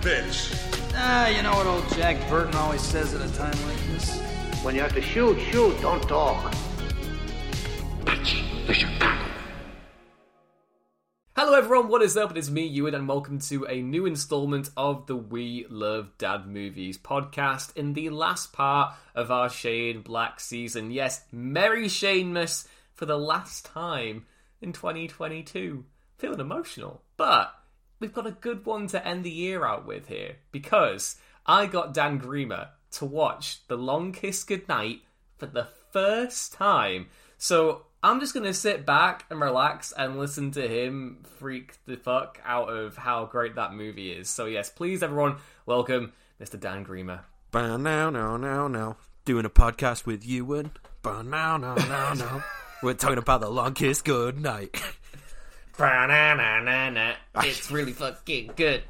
bitch. Ah, you know what old Jack Burton always says at a time like this? When you have to shoot, shoot, don't talk. Hello everyone, what is up? It is me, Ewan, and welcome to a new installment of the We Love Dad Movies podcast in the last part of our Shane Black season. Yes, Merry Shanemas for the last time in 2022. Feeling emotional, but we've got a good one to end the year out with here because I got Dan Griemer to watch The Long Kiss Goodnight for the first time. So I'm just gonna sit back and relax and listen to him freak the fuck out of how great that movie is. So yes, please everyone, welcome Mr. Dan Griemer. Bow now, now, now, now. Doing a podcast with you and bow now, now, now, now. We're talking about the long kiss good night. It's really fucking good.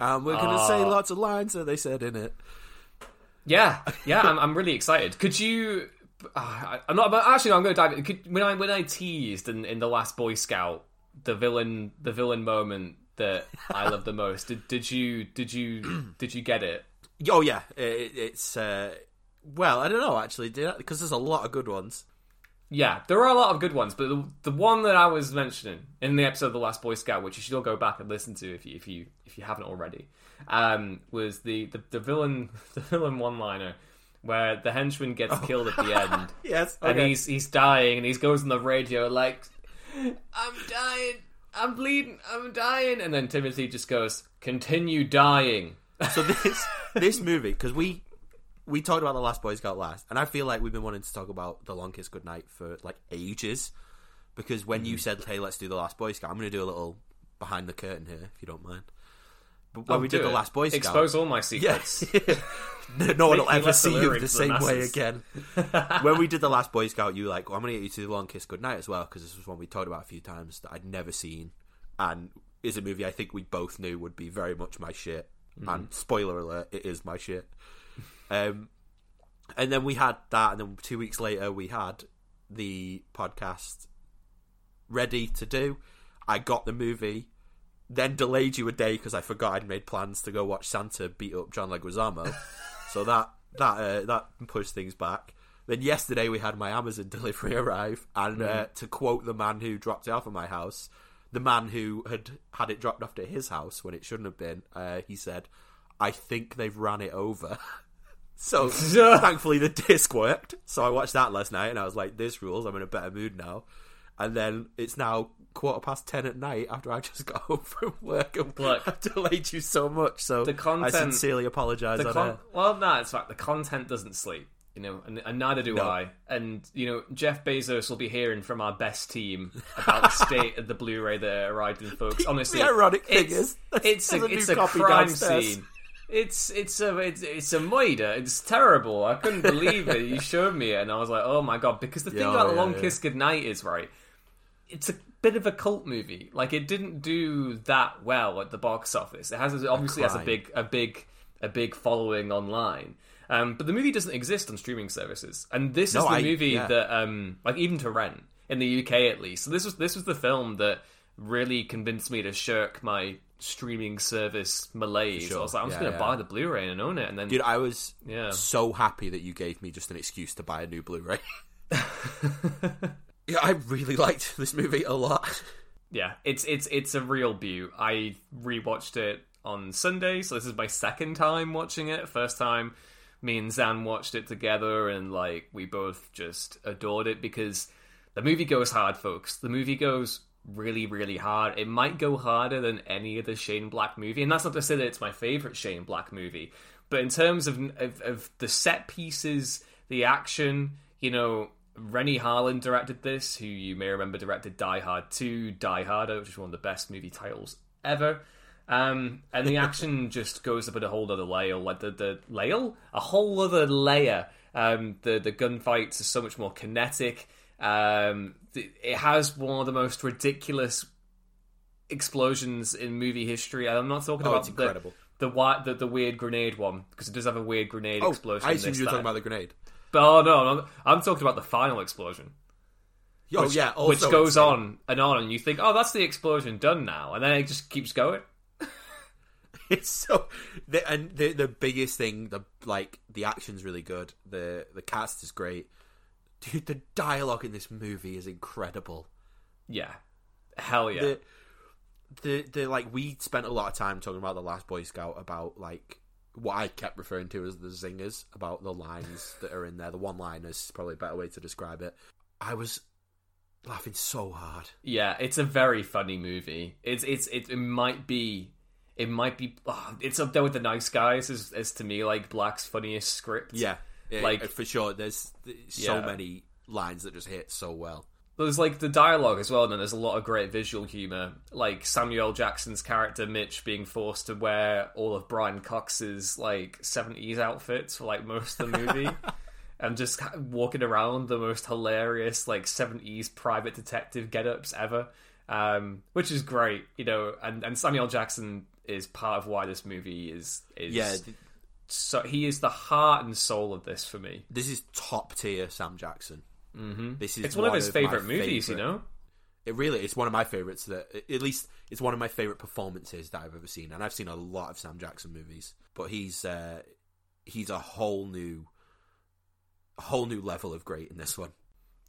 Um, we're gonna say lots of lines that they said in it. Yeah, yeah, I'm, I'm really excited. Could you? Uh, I'm not. But actually, no, I'm going to dive. In. Could, when I when I teased in, in the last Boy Scout the villain the villain moment that I love the most. Did did you did you did you get it? Oh yeah, it, it's uh, well, I don't know actually, because there's a lot of good ones. Yeah, there are a lot of good ones, but the, the one that I was mentioning in the episode of the Last Boy Scout, which you should all go back and listen to if you if you if you haven't already, um, was the, the, the villain the villain one liner where the henchman gets killed at the end. Yes, and he's he's dying, and he goes on the radio like, "I'm dying, I'm bleeding, I'm dying," and then Timothy just goes, "Continue dying." So this this movie because we we talked about the Last Boy Scout last, and I feel like we've been wanting to talk about the Long Kiss Goodnight for like ages. Because when Mm-hmm. you said, "Hey, let's do the Last Boy Scout," I'm going to do a little behind the curtain here, if you don't mind. But when Oh, we did the. Last Boy Scout, expose all my secrets. Yes. no, no one will ever see you the to the same way again. when we did the last Boy Scout, you were like, well, I'm going to get you to the Long Kiss Goodnight as well, because this was one we talked about a few times that I'd never seen, and is a movie I think we both knew would be very much my shit. Mm-hmm. And spoiler alert, it is my shit. Um, and then we had that, and then two weeks later we had the podcast ready to do. I got the movie, then delayed you a day because I forgot I'd made plans to go watch Santa beat up John Leguizamo. so that that uh, that pushed things back. Then yesterday we had my Amazon delivery arrive, and uh, to quote the man who dropped it off at my house, the man who had had it dropped off to his house when it shouldn't have been, uh, he said, "I think they've ran it over." So thankfully the disc worked. So I watched that last night and I was like, this rules, I'm in a better mood now. And then it's now quarter past ten at night after I just got home from work and Look, I've delayed you so much. So the content- I sincerely apologise con- well, no, it's fact the content doesn't sleep, you know, and, and neither do No. I. And you know, Jeff Bezos will be hearing from our best team about the state of the Blu-ray that arrived in, folks. Honestly, The ironic thing it's, is, it's a it's a crime downstairs. scene. It's it's a it's, it's a murder. It's terrible. I couldn't believe it. You showed me it, and I was like, oh my god. Because the thing Yeah, about yeah, Long yeah. Kiss Goodnight is right. It's a bit of a cult movie. Like it didn't do that well at the box office. It has obviously has a big a big a big following online. Um, but the movie doesn't exist on streaming services, and this No, is the I- movie that, um, like, even to rent in the UK at least. So this was this was the film that really convinced me to shirk my streaming service malaise. sure. I was like, I'm just gonna yeah. buy the Blu-ray and own it, and then Dude, I was Yeah. so happy that you gave me just an excuse to buy a new Blu-ray. yeah, I really liked this movie a lot. yeah, it's it's it's a real beaut. I rewatched it on Sunday, so this is my second time watching it. First time, me and Zan watched it together, and like we both just adored it because the movie goes hard, folks. The movie goes really, really hard. It might go harder than any other Shane Black movie, and that's not to say that it's my favorite Shane Black movie. But in terms of of, of the set pieces, the action, you know, Renny Harlin directed this, who you may remember directed Die Hard 2, Die Harder, which is one of the best movie titles ever. Um, and the action just goes up at a whole other layer, like the the layer, a whole other layer. Um, the the gunfights are so much more kinetic. Um, it has one of the most ridiculous explosions in movie history. I'm not talking Oh, about the- incredible. The, the the weird grenade one because it does have a weird grenade Oh, explosion. I in assumed you were talking about the grenade. But oh no, I'm, I'm talking about the final explosion. Oh which, yeah, which goes insane. on and on, and you think, oh, that's the explosion done now, and then it just keeps going. it's so the, and the the biggest thing the like the action's really good the the cast is great dude the dialogue in this movie is incredible Yeah, hell yeah. the the the like we spent a lot of time talking about the last boy scout about like what i kept referring to as the zingers about the lines that are in there the one liners is probably a better way to describe it i was laughing so hard Yeah, it's a very funny movie. It's it's it, it might be it might be oh, it's up there with the Nice Guys as, as to me like Black's funniest script. yeah It- Like- for sure there's, so Yeah. many lines that just hit so well There's like the dialogue as well, and then there's a lot of great visual humor. Like Samuel Jackson's character Mitch being forced to wear all of Brian Cox's like 70s outfits for like most of the movie. And just walking around the most hilarious like 70s private detective get-ups ever. Um, which is great, you know, and, and Samuel Jackson is part of why this movie is is yeah so he is the heart and soul of this for me. this is top tier sam jackson mm-hmm. this is It's one of his my favorite movies, you know. It really it's one of my favorites that at least it's one of my favorite performances that I've ever seen and I've seen a lot of Sam Jackson movies but he's uh he's a whole new a whole new level of great in this one.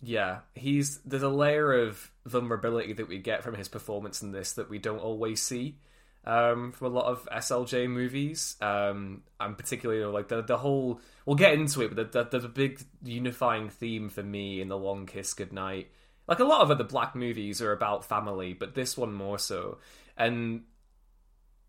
Yeah, he's there's a layer of vulnerability that we get from his performance in this that we don't always see um, from a lot of SLJ movies. Um, and particularly like the the whole we'll get into it, but the, the, the big unifying theme for me in the Long Kiss Goodnight, like a lot of other black movies are about family, but this one more so. And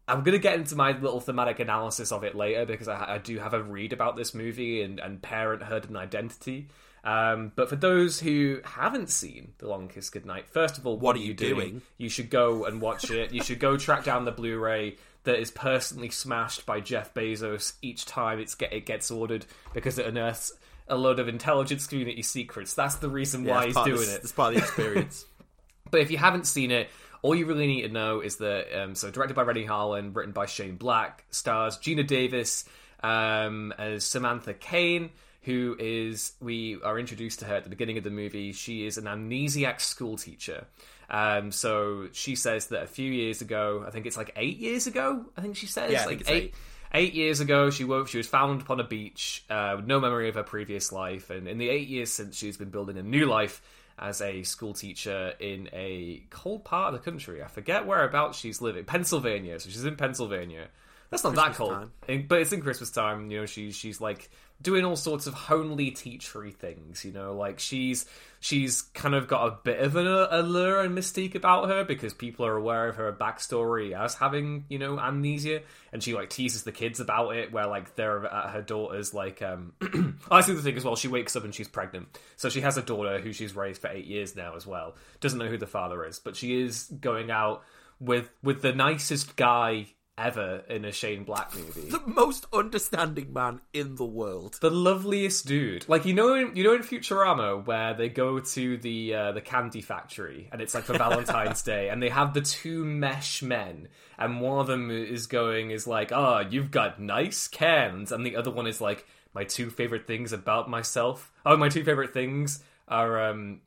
I'm gonna get into my little thematic analysis of it later because I, I do have a read about this movie and, and parenthood and identity. Um, but for those who haven't seen The Long Kiss Goodnight, first of all, what, are you doing? doing? You should go and watch it. You should go track down the Blu-ray that is personally smashed by Jeff Bezos each time it's get it gets ordered because it unearths a load of intelligence community secrets. That's the reason why it's he's doing the- it. It's part of the experience. But if you haven't seen it, all you really need to know is that um, so directed by Renny Harlin, written by Shane Black, stars Geena Davis um, as Samantha Caine, who is we are introduced to her at the beginning of the movie. She is an amnesiac school teacher. Um, so she says that a few years ago, I think it's like eight years ago. I think she says Yeah, like eight. eight. Eight years ago, she woke. She was found upon a beach, uh, with no memory of her previous life, and in the eight years since, she's been building a new life as a school teacher in a cold part of the country. I forget whereabouts she's living. Pennsylvania. So she's in Pennsylvania. That's not that cold. In- but it's in Christmas time. You know, she's she's like doing all sorts of homely teachery things. You know, like she's she's kind of got a bit of an allure and mystique about her because people are aware of her backstory as having you know amnesia, and she like teases the kids about it. Where like they're at her daughter's like um. I see the thing as well. She wakes up and she's pregnant, so she has a daughter who she's raised for eight years now as well. Doesn't know who the father is, but she is going out with with the nicest guy ever in a Shane Black movie. the most understanding man in the world. The loveliest dude, like you know, in, you know in Futurama where they go to the uh, the candy factory and it's like for Valentine's Day, and they have the two mesh men, and one of them is going is like, "Ah, you've got nice cans," and the other one is like, "My two favorite things about myself. Oh, my two favorite things are um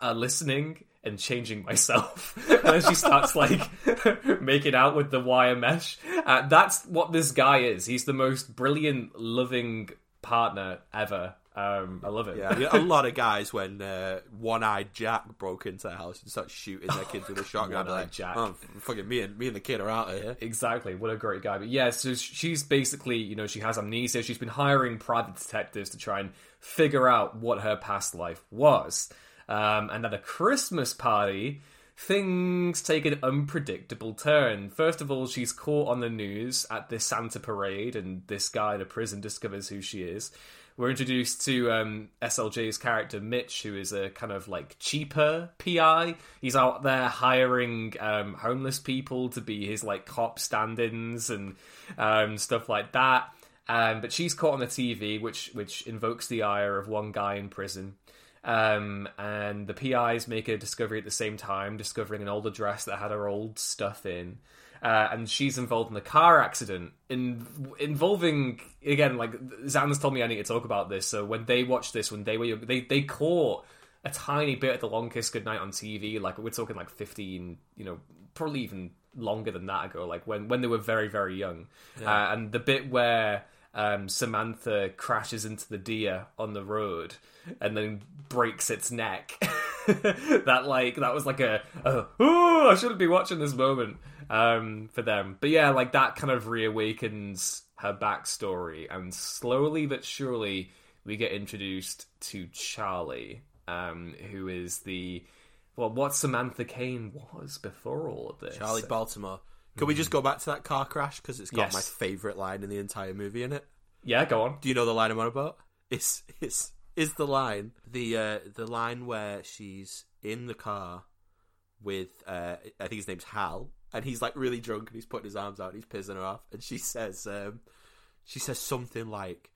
are listening." And changing myself, and then she starts like making out with the wire mesh. Uh, that's what this guy is. He's the most brilliant, loving partner ever. Um, I love it. Yeah, a lot of guys when uh, one-eyed Jack broke into the house and started shooting their kids with a shotgun. Like, Jack. Oh, fucking me and me and the kid are out of here. Exactly. What a great guy. But yeah, so she's basically, you know, she has amnesia. She's been hiring private detectives to try and figure out what her past life was. Um, and at a Christmas party, things take an unpredictable turn. First of all, she's caught on the news at this Santa parade, and this guy in a prison discovers who she is. We're introduced to um, SLJ's character Mitch, who is a kind of like cheaper PI. He's out there hiring um, homeless people to be his like cop stand-ins and um, stuff like that. Um, but she's caught on the TV, which which invokes the ire of one guy in prison. Um, and the PIs make a discovery at the same time, discovering an old address that had her old stuff in. Uh, and she's involved in a car accident in, involving again like Zan's told me I need to talk about this. So when they watched this, when they were young, they they caught a tiny bit of the Long Kiss Goodnight on TV. Like we're talking like fifteen, you know, probably even longer than that ago, like when when they were very very young, uh, and the bit where um, Samantha crashes into the deer on the road and then breaks its neck. that like that was like a, a oh I shouldn't be watching this moment um, for them. But yeah, like that kind of reawakens her backstory, and slowly but surely we get introduced to Charlie, um, who is the well, what Samantha Caine was before all of this. Charlie Baltimore. Can we just go back to that car crash because it's got Yes. my favorite line in the entire movie in it? Yeah, go on. Do you know the line I'm on about? It's it's is the line the uh, the line where she's in the car with uh, I think his name's Hal and he's like really drunk and he's putting his arms out and he's pissing her off and she says um, she says something like.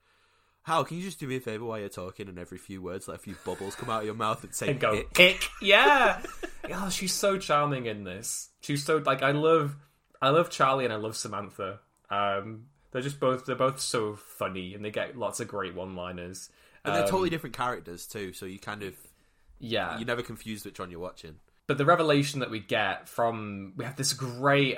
Hal, can you just do me a favor while you're talking and every few words let a few bubbles come out of your mouth and say and go "Ick." hick. Yeah. oh, she's so charming in this. She's so like I love I love Charlie and I love Samantha. Um they're just both they're both so funny and they get lots of great one liners. And they're totally different characters too, so you kind of Yeah. you're never confused which one you're watching. But the revelation that we get from we have this great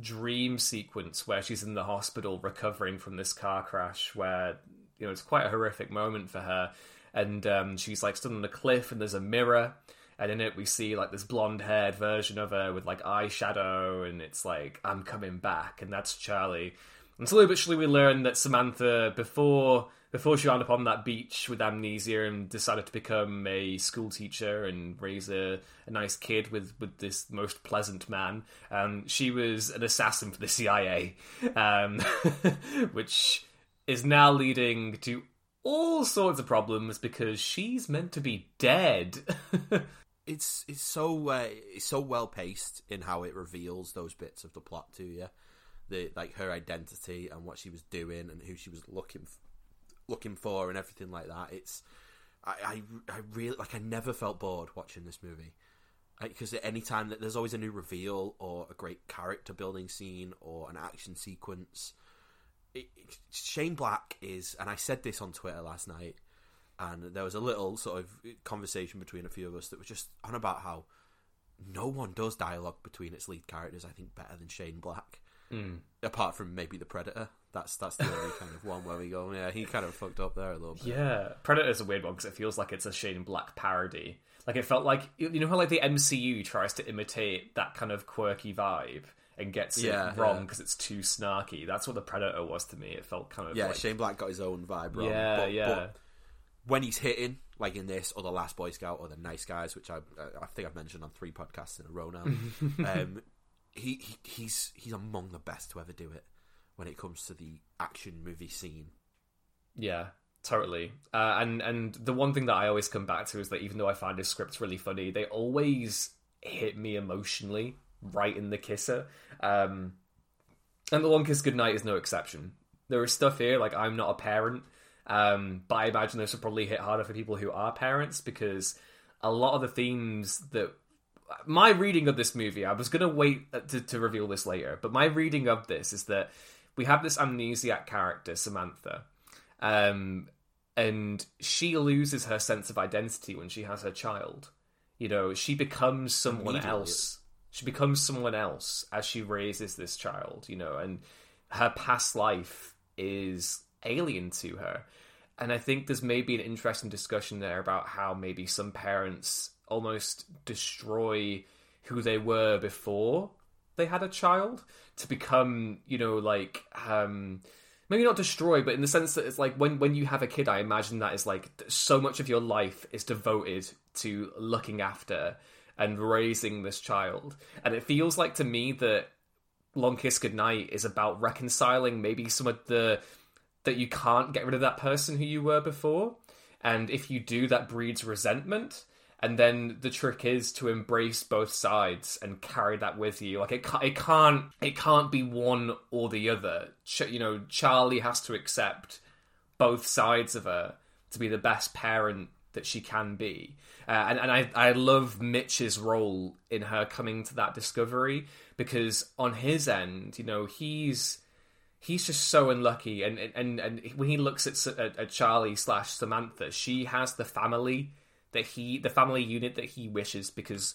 dream sequence where she's in the hospital recovering from this car crash, where you know it's quite a horrific moment for her, and um, she's like stood on a cliff and there's a mirror, and in it we see like this blonde haired version of her with like eyeshadow, and it's like I'm coming back, and that's Charlie. And but surely we learn that Samantha before before she wound up on that beach with amnesia and decided to become a school teacher and raise a, a nice kid with, with this most pleasant man, um, she was an assassin for the CIA, um, which is now leading to all sorts of problems because she's meant to be dead. it's it's so uh, it's so well paced in how it reveals those bits of the plot to you, the like her identity and what she was doing and who she was looking f- looking for and everything like that. It's I I, I really like I never felt bored watching this movie because at any time that there's always a new reveal or a great character building scene or an action sequence. It, it- Shane Black is, and I said this on Twitter last night and there was a little sort of conversation between a few of us that was just on about how no one does dialogue between its lead characters. I think better than Shane Black, hmm. apart from maybe the Predator. That's that's the only kind of one where we go, yeah, he kind of fucked up there a little bit. Yeah, Predator's a weird one because it feels like it's a Shane Black parody. Like it felt like you know how like the MCU tries to imitate that kind of quirky vibe and gets Yeah, it wrong yeah. because it's too snarky. That's what the Predator was to me. It felt kind of Yeah, like, Shane Black got his own vibe wrong. Yeah, but, yeah. But when he's hitting, like in this, or the Last Boy Scout, or the Nice Guys, which I I think I've mentioned on three podcasts in a row now, um, he, he he's he's among the best to ever do it when it comes to the action movie scene. Yeah, totally. Uh, and and the one thing that I always come back to is that even though I find his scripts really funny, they always hit me emotionally right in the kisser. Um, and the Long Kiss Goodnight is no exception. There is stuff here like I'm not a parent, um, but I imagine this will probably hit harder for people who are parents because a lot of the themes that my reading of this movie, I was going to wait to, to reveal this later, but my reading of this is that we have this amnesiac character, Samantha, um, and she loses her sense of identity when she has her child. You know, she becomes someone else. She becomes someone else as she raises this child, you know, and her past life is alien to her. And I think there's maybe an interesting discussion there about how maybe some parents almost destroy who they were before they had a child to become, you know, like um maybe not destroy, but in the sense that it's like when when you have a kid, I imagine that is like so much of your life is devoted to looking after and raising this child. And it feels like to me that Long Kiss Goodnight is about reconciling maybe some of the that you can't get rid of that person who you were before. And if you do, that breeds resentment. And then the trick is to embrace both sides and carry that with you. Like it, it can't, it can't be one or the other. Ch- you know, Charlie has to accept both sides of her to be the best parent that she can be. Uh, and and I, I love Mitch's role in her coming to that discovery because on his end, you know, he's he's just so unlucky. And and and when he looks at, at, at Charlie slash Samantha, she has the family that he, the family unit that he wishes. Because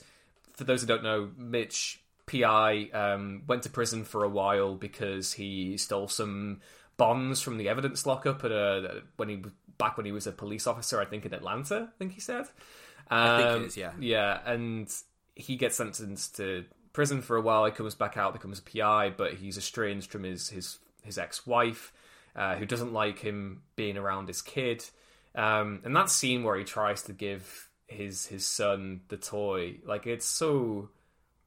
for those who don't know, Mitch PI um, went to prison for a while because he stole some bonds from the evidence lockup at a when he back when he was a police officer, I think in Atlanta. I think he said. I think Um, it is, yeah. Yeah, and he gets sentenced to prison for a while. He comes back out, becomes a PI, but he's estranged from his his his ex wife, uh, who doesn't like him being around his kid. Um, and that scene where he tries to give his his son the toy, like it's so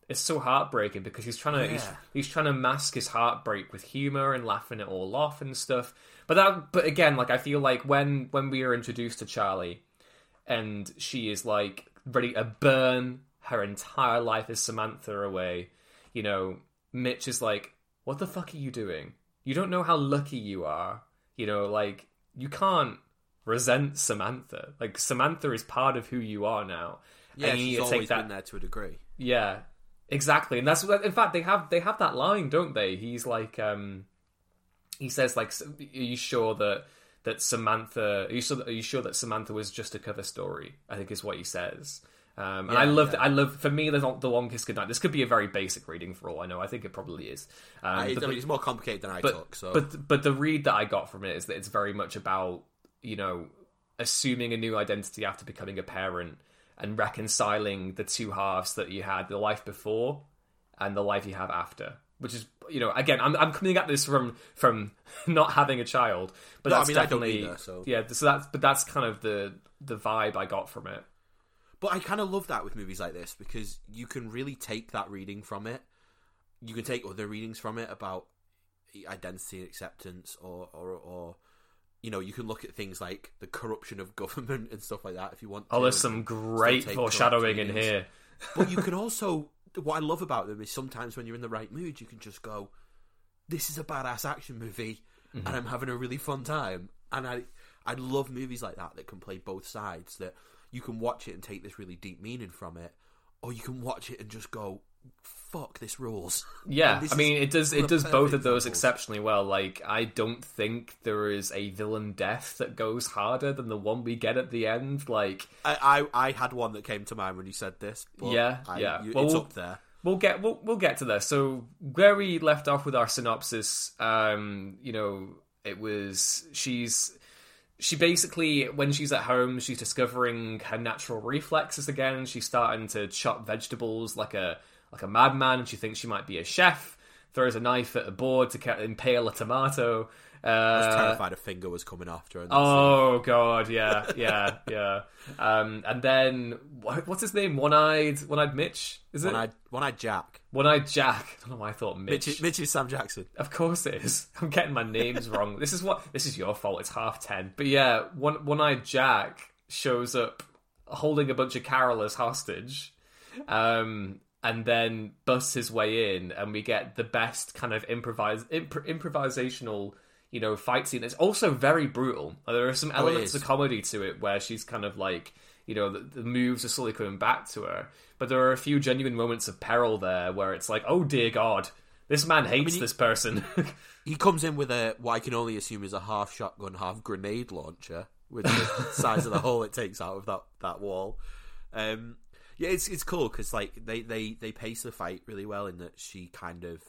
it's so heartbreaking because he's trying to he's, Yeah. he's trying to mask his heartbreak with humor and laughing it all off and stuff. But that but again, like I feel like when when we are introduced to Charlie and she is like ready to burn her entire life as Samantha away, you know, Mitch is like, "What the fuck are you doing? You don't know how lucky you are. You know, like you can't resent Samantha. Like Samantha is part of who you are now. Yeah, and you she's always take that been there to a degree. yeah, exactly, and that's what. In fact, they have they have that line, don't they? He's like, um, he says like, "Are you sure that that Samantha? Are you sure? That, are you sure that Samantha was just a cover story?" I think is what he says. Um, and Yeah, I love, yeah. I love. For me, the the long kiss goodnight. This could be a very basic reading for all I know. I think it probably is. Um, I, I mean, it's more complicated than I but took. So but but the read that I got from it is that it's very much about you know assuming a new identity after becoming a parent and reconciling the two halves that you had the life before and the life you have after which is you know again I'm I'm coming at this from from not having a child but No, I that's mean, I don't definitely either, so- yeah so that's but that's kind of the the vibe I got from it But I kind of love that with movies like this because you can really take that reading from it. You can take other readings from it about identity and acceptance, or or, or you know, you can look at things like the corruption of government and stuff like that if you want. oh there's some great foreshadowing in here But you can also, what I love about them is sometimes when you're in the right mood, you can just go, "This is a badass action movie, Mm-hmm. and I'm having a really fun time." And I, I love movies like that that can play both sides. That you can watch it and take this really deep meaning from it, or you can watch it and just go, "Fuck, this rules." Yeah, this I mean, it does it does both of those examples. exceptionally well. Like, I don't think there is a villain death that goes harder than the one we get at the end. Like, I, I, I had one that came to mind when you said this. But Yeah, I, yeah. you- Well, it's up there. we'll get we'll we'll get to this. So where we left off with our synopsis, um, you know, it was she's she basically when she's at home, she's discovering her natural reflexes again. She's starting to chop vegetables like a like a madman, and she thinks she might be a chef. Throws a knife at a board to impale a tomato. I was Uh, terrified a finger was coming after her. Oh god, yeah, yeah, yeah. Um, and then what's his name? One eyed, one eyed Mitch. Is it One eyed, one eyed Jack. one eyed Jack? I don't know why I thought Mitch. Mitch, Mitch is Sam Jackson. Of course it is. I'm getting my names wrong. This is what. This is your fault. It's half ten. But yeah, one one eyed Jack shows up holding a bunch of carolers hostage, um, and then busts his way in, and we get the best kind of improvise imp- improvisational. You know, fight scene. It's also very brutal. There are some elements is. of comedy to it where she's kind of like, you know, the, the moves are slowly coming back to her. But there are a few genuine moments of peril there where it's like, oh dear God, this man hates he- this person. He comes in with a what I can only assume is a half shotgun, half grenade launcher with the size of the hole it takes out of that that wall. Um, yeah, it's it's cool because like they, they they pace the fight really well in that she kind of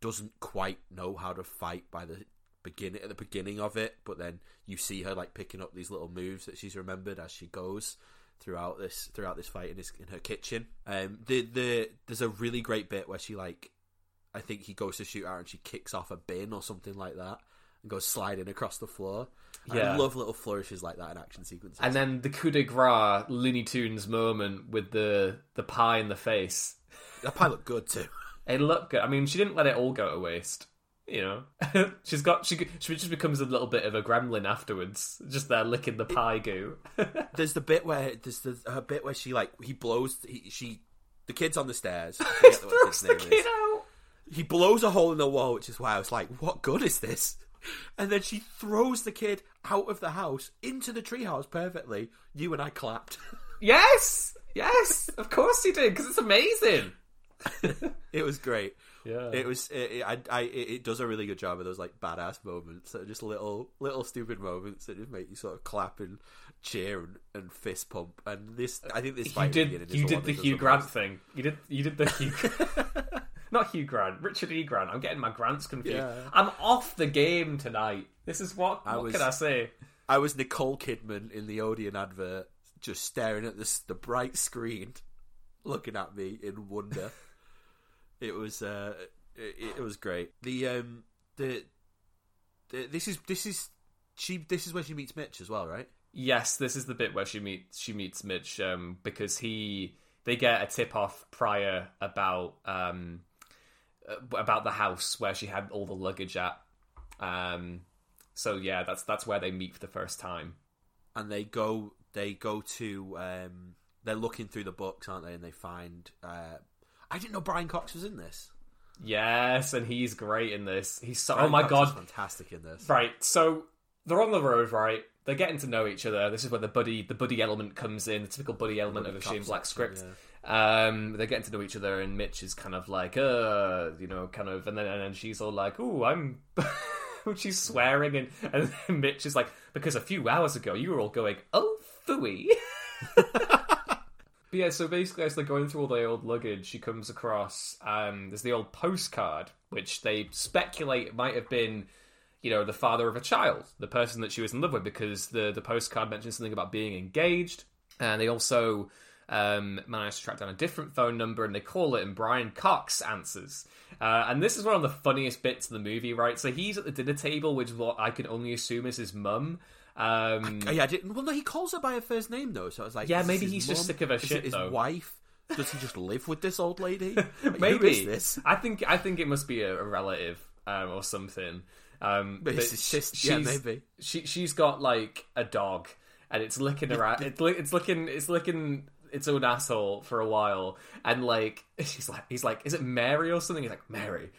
doesn't quite know how to fight by the beginning at the beginning of it, but then you see her like picking up these little moves that she's remembered as she goes throughout this throughout this fight in this in her kitchen. Um, the the there's a really great bit where she like I think he goes to shoot her and she kicks off a bin or something like that and goes sliding across the floor. Yeah. I love little flourishes like that in action sequences. and then the coup de grace Looney Tunes moment with the the pie in the face. that pie looked good too. It looked good. I mean, she didn't let it all go to waste. You know, she's got she she just becomes a little bit of a gremlin afterwards, just there licking the pie goo. There's the bit where there's the her bit where she like he blows he, she the kid's on the stairs. Forget Throws the kid is. out. He blows a hole in the wall, which is why I was like, "What good is this?" And then she throws the kid out of the house into the treehouse perfectly. You and I clapped. Yes, yes, of course he did because it's amazing. it was great. Yeah. It was. It, it, I, I, it does a really good job of those like badass moments. Just little, little stupid moments that just make you sort of clap and cheer and, and fist pump. And this, I think this you fight the did you did the Hugh Grant thing. You did you did the Hugh Not Hugh Grant, Richard E. Grant. I'm getting my grants confused. Yeah. I'm off the game tonight. This is what I what was- can I say? I was Nicole Kidman in the Odeon advert, just staring at this the bright screen, looking at me in wonder. It was uh, it, it was great. The um the, the this is this is she this is where she meets Mitch as well, right? Yes, this is the bit where she meets she meets Mitch um, because he they get a tip off prior about um, uh, about the house where she had all the luggage at. Um, so yeah, that's that's where they meet for the first time. And they go they go to um they're looking through the books, aren't they? And they find uh I didn't know Brian Cox was in this. Yes, and he's great in this. He's so. Brian oh my Cox god! fantastic in this. Right, so they're on the road, right? They're getting to know each other. This is where the buddy, the buddy element comes in, the typical buddy element of a Buddy Shane Black script. Um, they're getting to know each other, and Mitch is kind of like, uh, you know, kind of, and then and then she's all like, "Ooh, I'm," she's swearing, and and then Mitch is like, "Because a few hours ago, you were all going, oh, phooey." But yeah, so basically, as they're going through all the old luggage, she comes across um, there's the old postcard, which they speculate might have been, you know, the father of a child, the person that she was in love with, because the the postcard mentions something about being engaged, and they also um, managed to track down a different phone number, and they call it, and Brian Cox answers. Uh, and this is one of the funniest bits of the movie, right? So he's at the dinner table, which what I can only assume is his mum. Um, Oh, yeah, I didn't. Well, no, he calls her by her first name though, so I was like, Yeah, maybe he's just mum? sick of her Is it shit, His though. wife? Does he just live with this old lady? Like, Maybe is this? I think I think it must be a, a relative um, or something. Um, But but his yeah, maybe. She she's got like a dog, and it's licking around. It's it's licking it's licking its own asshole for a while, and like she's like he's like, is it Mary or something? He's like Mary.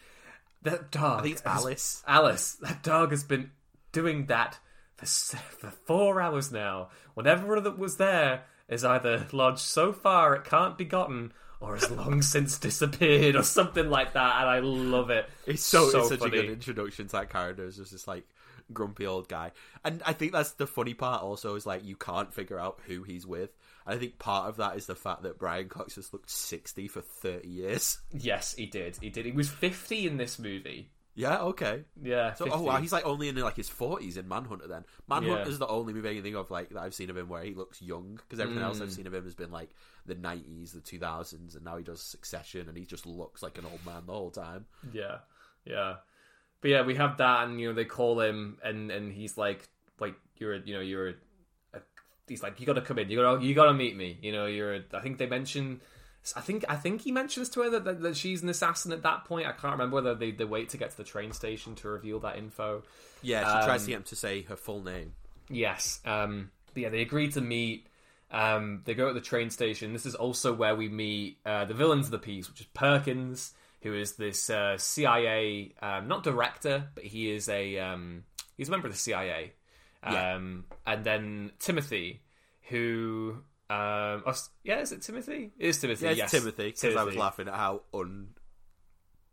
That dog. I think it's Alice. Alice. That dog has been doing that for for four hours now. Whatever that was there is either lodged so far it can't be gotten, or has long since disappeared, or something like that. And I love it. It's so, it's such funny. a good introduction to that character. It's just this like grumpy old guy, and I think that's the funny part. Also, is like you can't figure out who he's with. I think part of that is the fact that Brian Cox has looked sixty for thirty years. Yes, he did. He did. He was fifty in this movie. Yeah, okay. Yeah. So, 50. oh wow, he's like only in like his forties in Manhunter. Then Manhunter is the only movie I can think of like that I've seen of him where he looks young because everything else Mm. I've seen of him has been like the nineties, the two thousands, and now he does Succession and he just looks like an old man the whole time. Yeah, yeah. But yeah, we have that, and you know they call him, and and he's like, like you're, you know, you're. A, he's like, you got to come in. You got to, you got to meet me. You know, you're. A, I think they mention. I think I think he mentions to her that, that, that she's an assassin at that point. I can't remember whether they, they wait to get to the train station to reveal that info. Yeah, she tries Um, to get him to say her full name. Yes. Um, but yeah, they agree to meet. Um, they go to the train station. This is also where we meet uh, the villains of the piece, which is Perkins, who is this uh, CIA, um, not director, but he is a um, he's a member of the CIA. Yeah. Um, and then Timothy, who um, oh, yeah, is it Timothy? It is Timothy. Yeah, it's yes. Timothy because I was laughing at how un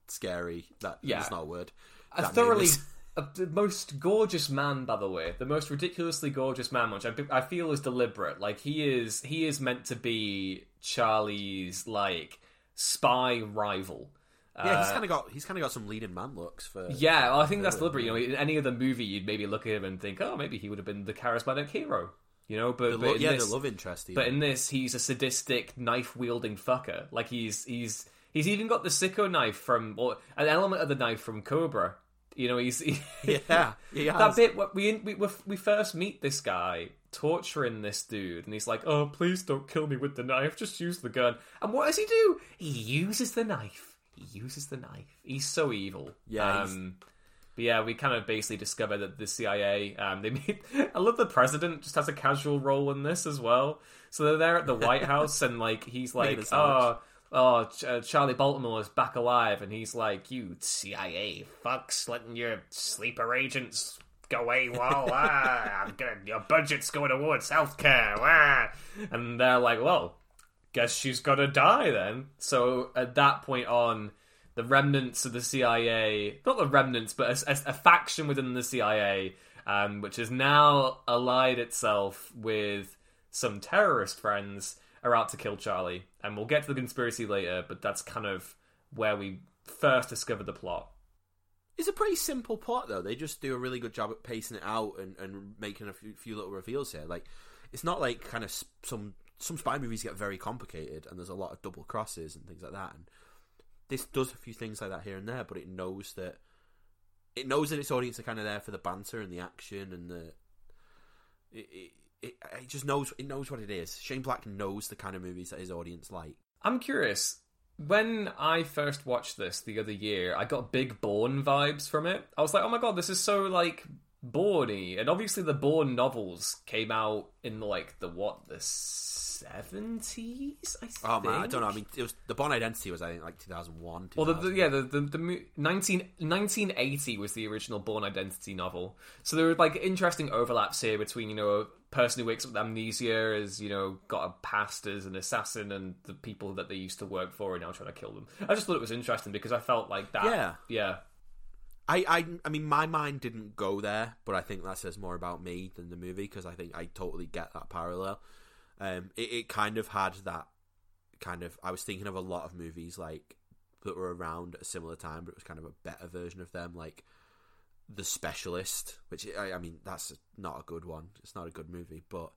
scary that. Yeah. it's not a word. a thoroughly a, the most gorgeous man by the way the most ridiculously gorgeous man which I, I feel is deliberate like he is he is meant to be charlie's like spy rival Yeah, he's Uh, kind of got he's kind of got some leading man looks for. yeah well, i think that's deliberate you know in any other movie you'd maybe look at him and think oh maybe he would have been the charismatic hero you know but, the but lo- yeah, this, the love interest. but in this, he's a sadistic knife wielding fucker. Like he's he's he's even got the sicko knife from or an element of the knife from Cobra. You know, he's he, yeah, he that bit. We we we first meet this guy torturing this dude, and he's like, "Oh, please don't kill me with the knife. Just use the gun." And what does he do? He uses the knife. He uses the knife. He's so evil. Yeah, he's- Um, but yeah, we kind of basically discover that the CIA, um, they meet. I love the president just has a casual role in this as well. So they're there at the White House, and like he's like, oh, oh, Ch- uh, Charlie Baltimore is back alive, and he's like, you CIA fucks letting your sleeper agents go AWOL. ah, I'm gonna, your budget's going towards healthcare. Ah. And they're like, well, guess she's gonna die then. So at that point on, the remnants of the CIA, not the remnants, but a, a, a faction within the CIA, um, which has now allied itself with some terrorist friends, are out to kill Charlie. And we'll get to the conspiracy later, but that's kind of where we first discover the plot. It's a pretty simple plot, though. They just do a really good job at pacing it out and, and making a few, few little reveals here. Like, it's not like kind of some some spy movies get very complicated and there's a lot of double crosses and things like that. And this does a few things like that here and there, but it knows that it knows that its audience are kind of there for the banter and the action and the it, it, it, it just knows it knows what it is. Shane Black knows the kind of movies that his audience like. I'm curious. When I first watched this the other year, I got big Bourne vibes from it. I was like, "Oh my god, this is so like Bourne-y. And obviously, the Bourne novels came out in like the what the seventies. I think. Oh man, I don't know. I mean, it was the Bourne Identity was I think like two thousand one. Well, the, the, yeah, the the, the 19, 1980 was the original Bourne Identity novel. So there were like interesting overlaps here between you know a person who wakes up with amnesia has you know got a past as an assassin and the people that they used to work for are now trying to kill them. I just thought it was interesting because I felt like that. Yeah. yeah. I, I, I mean, my mind didn't go there, but I think that says more about me than the movie because I think I totally get that parallel. Um, it, it kind of had that kind of. I was thinking of a lot of movies like that were around at a similar time, but it was kind of a better version of them, like The Specialist, which I, I mean, that's not a good one. It's not a good movie, but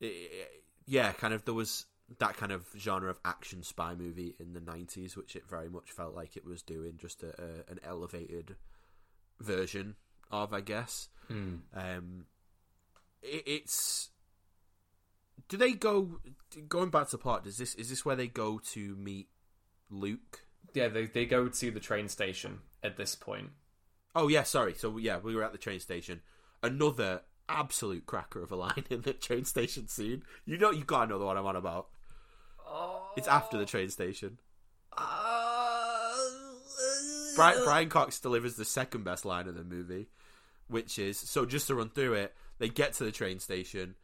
it, it, yeah, kind of there was that kind of genre of action spy movie in the 90s which it very much felt like it was doing just a, a an elevated version of i guess. Mm. um it, it's do they go going back to the plot does this is this where they go to meet luke? Yeah, they they go to the train station at this point. oh yeah sorry. So yeah we were at the train station. Another absolute cracker of a line in the train station scene. You know you gotta know the one i'm on about it's after the train station Brian, Brian Cox delivers the second best line of the movie, which is so just to run through it, they get to the train station,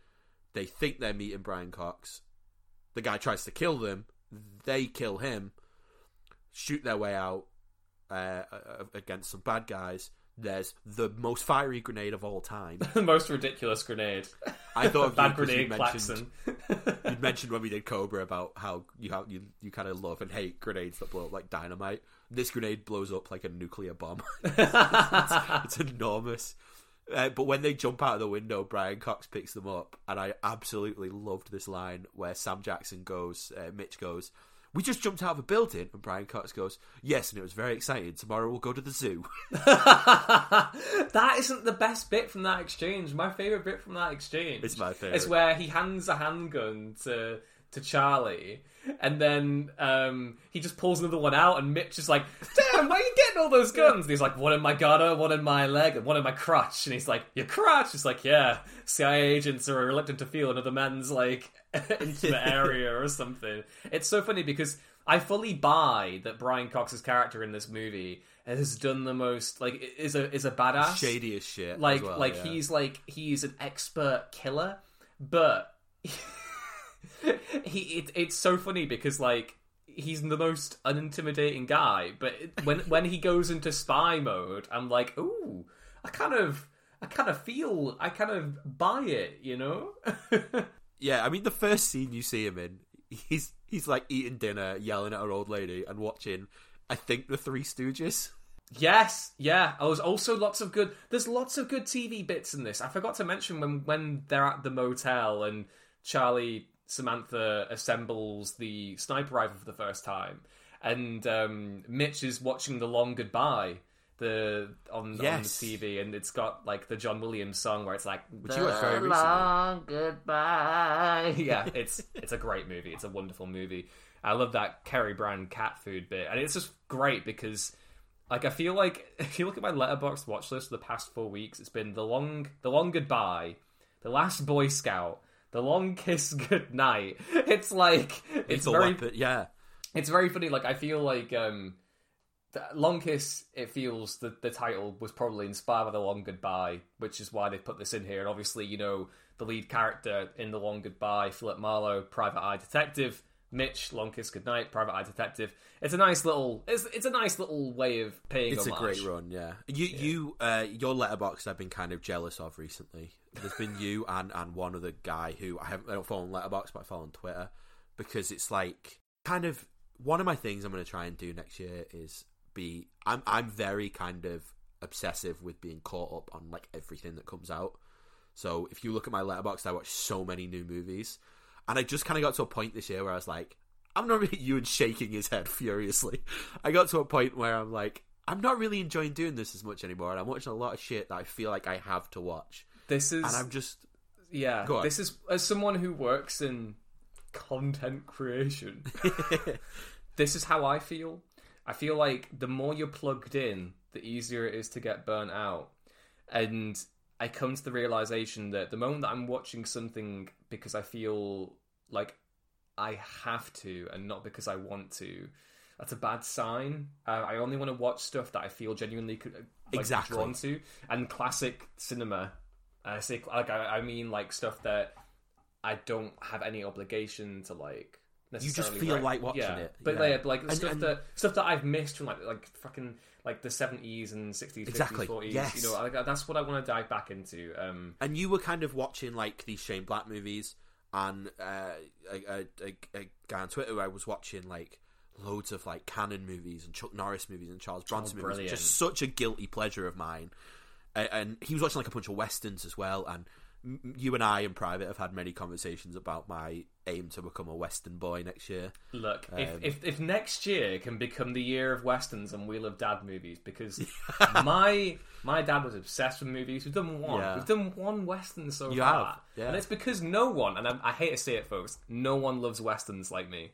they think they're meeting Brian Cox, the guy tries to kill them, they kill him, shoot their way out uh, uh, against some bad guys. There's the most fiery grenade of all time. the most ridiculous grenade. I thought of you bad you grenade mentioned- klaxon. You mentioned when we did Cobra about how you how you you kind of love and hate grenades that blow up like dynamite. This grenade blows up like a nuclear bomb. it's, it's enormous. Uh, but when they jump out of the window, Brian Cox picks them up, and I absolutely loved this line where Sam Jackson goes, uh, Mitch goes, "We just jumped out of a building," and Brian Cox goes, "Yes, and it was very exciting. Tomorrow we'll go to the zoo." that isn't the best bit from that exchange. My favorite bit from that exchange. It's my favourite. Is where he hands a handgun to to Charlie, and then um, he just pulls another one out, and Mitch is like, "Damn, where are you getting all those guns?" And he's like, "One in my gutter, one in my leg, and one in my crotch." And he's like, "Your crotch?" He's like, "Yeah." CIA agents are reluctant to feel another man's like intimate area or something. It's so funny because I fully buy that Brian Cox's character in this movie has done the most like is a is a badass Shady as shit. like well, like yeah. he's like he's an expert killer but he it, it's so funny because like he's the most unintimidating guy but when when he goes into spy mode i'm like ooh i kind of i kind of feel i kind of buy it you know Yeah, I mean the first scene you see him in, he's he's like eating dinner, yelling at her old lady, and watching. I think the Three Stooges. Yes, yeah. Oh, there's also lots of good. There's lots of good TV bits in this. I forgot to mention when when they're at the motel and Charlie Samantha assembles the sniper rifle for the first time, and um, Mitch is watching the Long Goodbye the on, Yes. on the TV, and it's got like the John Williams song where it's like Which you watched very recently. long goodbye. yeah, it's it's a great movie. It's a wonderful movie. I love that Coury Brand cat food bit, and it's just great because like I feel like if you look at my Letterboxd watch list for the past four weeks, it's been the long the long goodbye, the last Boy Scout, the long kiss goodnight. It's like it's Lethal very Weapon, yeah. it's very funny. Like I feel like um, Long Kiss. It feels that the title was probably inspired by the Long Goodbye, which is why they put this in here. And obviously, you know, the lead character in the Long Goodbye, Philip Marlowe, private eye detective, Mitch, Long Kiss Goodnight, Private Eye Detective. It's a nice little. It's it's a nice little way of paying. It's a great run, yeah. You, you, uh, your Letterboxd I've been kind of jealous of recently. There's been you and and one other guy who I haven't I don't follow on Letterboxd, but I follow on Twitter because it's like kind of one of my things I'm going to try and do next year is be. I'm I'm very kind of obsessive with being caught up on like everything that comes out. So if you look at my Letterboxd, I watch so many new movies, and I just kind of got to a point this year where I was like, I'm not really you and shaking his head furiously. I got to a point where I'm like, I'm not really enjoying doing this as much anymore, and I'm watching a lot of shit that I feel like I have to watch, This is and I'm just yeah. This is as someone who works in content creation. this is how I feel. I feel like the more you're plugged in, the easier it is to get burnt out. And I come to the realization that the moment that I'm watching something because I feel like I have to and not because I want to, that's a bad sign. Uh, I only want to watch stuff that I feel genuinely could, like, Exactly. drawn to. And classic cinema, I say like I, I mean like stuff that I don't have any obligation to like. Just feel rec- like watching yeah. it, but yeah. yeah, like And- stuff and- that stuff that I've missed from like like fucking like the seventies and sixties, Exactly, fifties, forties. yes. You know, like, that's what I want to dive back into. Um, and you were kind of watching like these Shane Black movies, and uh, a, a, a, guy on Twitter I was watching like loads of like Canon movies and Chuck Norris movies and Charles Bronson movies, brilliant. just such a guilty pleasure of mine. And he was watching like a bunch of westerns as well, and you and I in private have had many conversations about my aim to become a western boy next year. Look, Um, if, if if next year can become the year of westerns and We Love Dad movies, because my my dad was obsessed with movies. We've done one. Yeah. We've done one western so You far, yeah. and it's because no one, and I, I hate to say it, folks, no one loves westerns like me.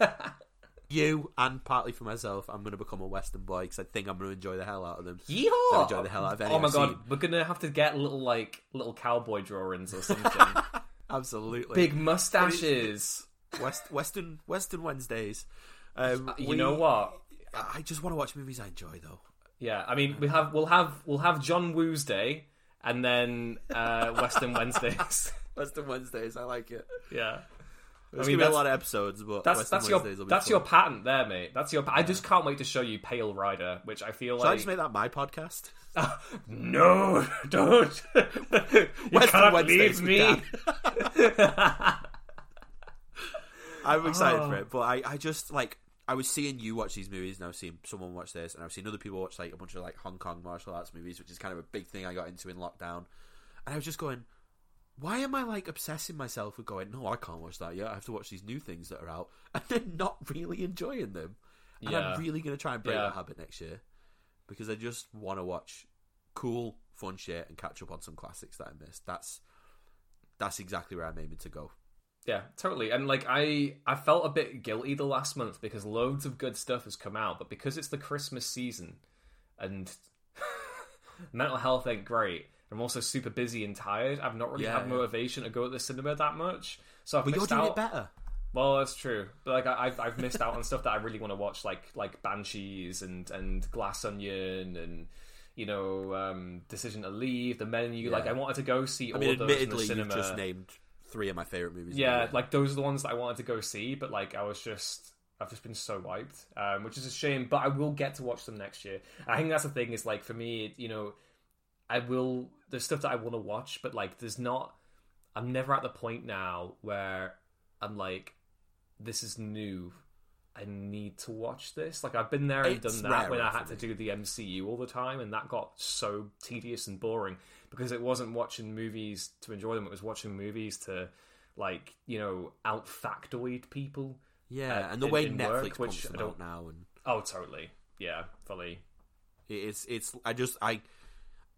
You and partly for myself, I'm going to become a western boy because I think I'm going to enjoy the hell out of them. Yeehaw! Enjoy the hell out of any Oh my I've god, seen. we're gonna have to get little like little cowboy drawings or something. Absolutely, Big mustaches. West Western Western Wednesdays. Um, You we- know what? I just want to watch movies I enjoy, though. Yeah, I mean, we have we'll have we'll have John Woo's Day and then uh, Western Wednesdays. Western Wednesdays, I like it. yeah. There's I mean, gonna be a lot of episodes, but That's that's your that's fun. your patent there, mate. That's your. I just can't wait to show you Pale Rider, which I feel Shall I just make that my podcast? no, don't. you Western can't Wednesdays, leave me. I'm excited Oh. for it, but I, I just like I was seeing you watch these movies, and I was seeing someone watch this, and I was seeing other people watch like a bunch of like Hong Kong martial arts movies, which is kind of a big thing I got into in lockdown. And I was just going, why am I like obsessing myself with going? No, I can't watch that yet. I have to watch these new things that are out, and then not really enjoying them. And Yeah. I'm really going to try and break Yeah. that habit next year because I just want to watch cool, fun shit and catch up on some classics that I missed. That's that's exactly where I'm aiming to go. Yeah, totally. And like I I felt a bit guilty the last month because loads of good stuff has come out, but because it's the Christmas season and mental health ain't great. I'm also super busy and tired. I've not really Yeah, had yeah. motivation to go to the cinema that much. So I've But you're missed doing out. it better. Well, that's true, but like I, I've I've missed out on stuff that I really want to watch, like like Banshees and and Glass Onion and you know um, Decision to Leave, The Menu. Like I wanted to go see I all mean, of those in the admittedly, you've just named three of my favorite movies. Yeah, like those are the ones that I wanted to go see, but like I was just I've just been so wiped, um, which is a shame. But I will get to watch them next year. I think that's the thing is like for me, you know, I will. There's stuff that I want to watch, but like there's not. I'm never at the point now where I'm like, this is new. I need to watch this. Like I've been there and It's done that when I had to do the MCU all the time, and that got so tedious and boring because it wasn't watching movies to enjoy them; it was watching movies to, like, you know, out factoid people. yeah, uh, and the in- way in Netflix work, which I don't- now, and Oh, totally. Yeah, fully. it's it's I just I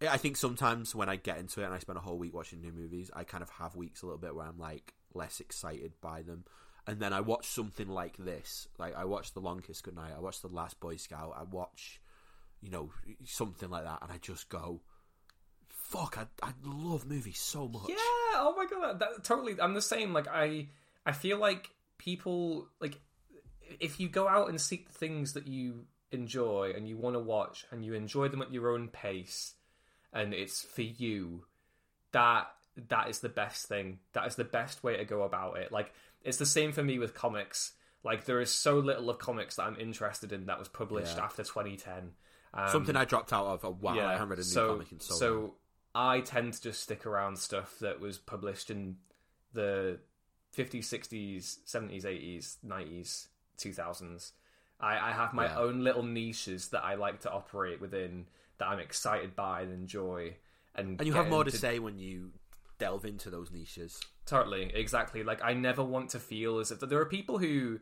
I think sometimes when I get into it and I spend a whole week watching new movies, I kind of have weeks a little bit where I'm like less excited by them. And then I watch something like this. Like I watch The Long Kiss Goodnight, I watch The Last Boy Scout, I watch you know, something like that and I just go Fuck, I I love movies so much. Yeah. Oh my god. That, totally. I'm the same. Like I, I feel like people like if you go out and seek the things that you enjoy and you want to watch and you enjoy them at your own pace and it's for you that that is the best thing. That is the best way to go about it. Like it's the same for me with comics. Like there is so little of comics that I'm interested in that was published Yeah. after 2010. Um, Something I dropped out of. A while. I haven't read a new so, comic in so, so long. I tend to just stick around stuff that was published in the 50s, 60s, 70s, 80s, 90s, 2000s. I, I have my Yeah. own little niches that I like to operate within that I'm excited by and enjoy. And, And you have more to into- say when you delve into those niches. Totally, exactly. Like I never want to feel as if there are people who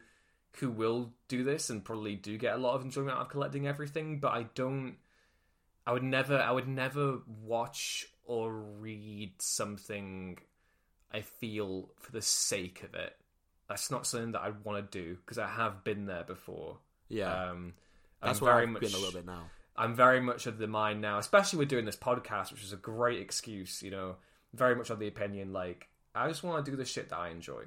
who will do this and probably do get a lot of enjoyment out of collecting everything, but I don't. I would never. I would never watch or read something I feel for the sake of it. That's not something that I want to do because I have been there before. Yeah, Um, that's I'm where very I've much been a little bit now. I'm very much of the mind now, especially with doing this podcast, which is a great excuse. You know, very much of the opinion like I just want to do the shit that I enjoy,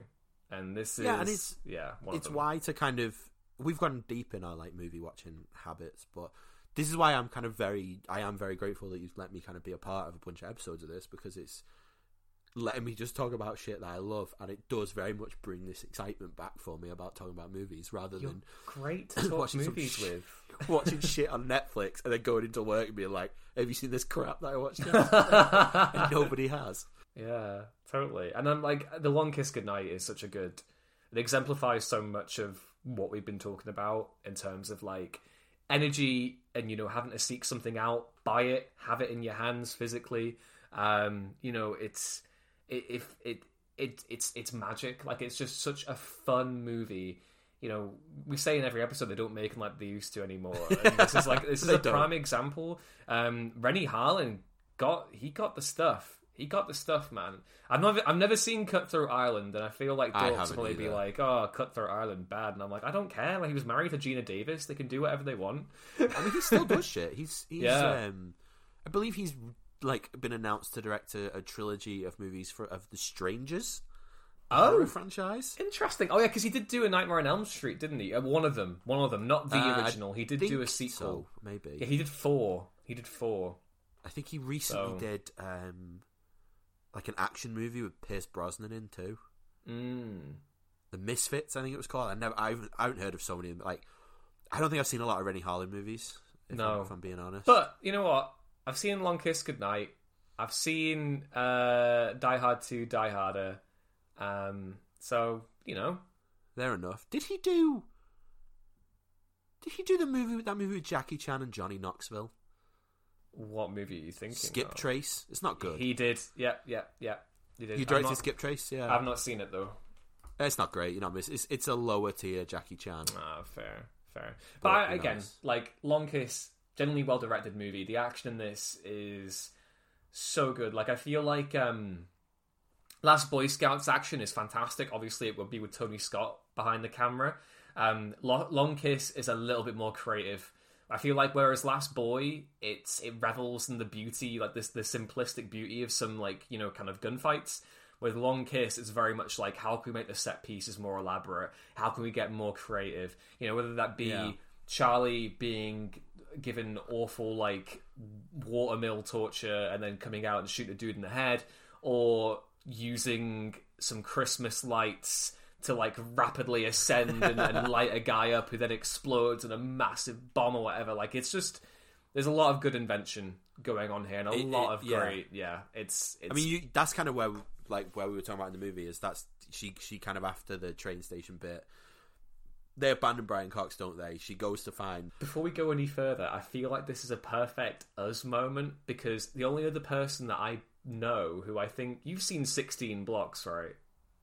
and this is Yeah, and it's- yeah, it's why to kind of we've gone deep in our like movie watching habits, but this is why I'm kind of very I am very grateful that you've let me kind of be a part of a bunch of episodes of this because it's letting me just talk about shit that I love and it does very much bring this excitement back for me about talking about movies rather You're than great to talk watching movies sh- with. watching shit on Netflix and then going into work and being like, Have you seen this crap that I watched? and nobody has. Yeah, totally. And I'm like, The Long Kiss Goodnight is such a good. It exemplifies so much of what we've been talking about in terms of like energy and you know having to seek something out, buy it, have it in your hands physically. Um, you know, it's it, if it it it's it's magic. Like it's just such a fun movie. You know, we say in every episode they don't make them like they used to anymore. And this is like this is a don't. prime example. Um, Renny Harlin got he got the stuff. He got the stuff, man. I've never I've never seen Cutthroat Island, and I feel like I Dorks will haven't probably be like, "Oh, Cutthroat Island, bad," and I'm like, I don't care. Like he was married to Geena Davis; they can do whatever they want. I mean, he still does shit. He's, he's Yeah. um, I believe he's like been announced to direct a, a trilogy of movies for of the Strangers Oh, franchise. interesting. Oh yeah, because he did do a Nightmare on Elm Street, didn't he? Uh, one of them, one of them, not the Uh, original. He did do a sequel. so, maybe. Yeah, he did four. He did four. I think he recently So- did um, like an action movie with Pierce Brosnan in too. Mm. The Misfits, I think it was called. I never, I haven't, I haven't heard of so many. Like, I don't think I've seen a lot of Renny Harlin movies. If No. I'm, if I'm being honest. But you know what? I've seen Long Kiss Goodnight. I've seen uh, Die Hard 2, Die Harder. Um, so you know, Fair enough. Did he do? Did he do the movie with that movie with Jackie Chan and Johnny Knoxville? what movie are you thinking? Skip of? Trace. It's not good. He did. Yeah, yeah, yeah. He did. He I've directed not- Skip Trace. Yeah, I've not seen it though. it's not great. You know, it's it's, it's a lower tier Jackie Chan. Ah, fair, fair. But, But, I, again, like Long Kiss, generally well directed movie. The action in this is so good. Like I feel like um Last Boy Scouts action is fantastic. Obviously, it would be with Tony Scott behind the camera. Um, Lo- Long Kiss is a little bit more creative. I feel like whereas Last Boy, it's it revels in the beauty, like this the simplistic beauty of some like you know kind of gunfights. With Long Kiss, it's very much like how can we make the set pieces more elaborate? How can we get more creative? You know, whether that be Yeah. Charlie being given awful like watermill torture and then coming out and shoot a dude in the head, or using some Christmas lights to like rapidly ascend and, and light a guy up who then explodes in a massive bomb or whatever. Like it's just there's a lot of good invention going on here and a It- lot it- of yeah. great yeah. It's, it's I mean, you, that's kind of where like where we were talking about in the movie is that's she she kind of after the train station bit. They abandon Brian Cox, don't they? She goes to find Before we go any further, I feel like this is a perfect us moment because the only other person that I know who I think you've seen 16 blocks, right?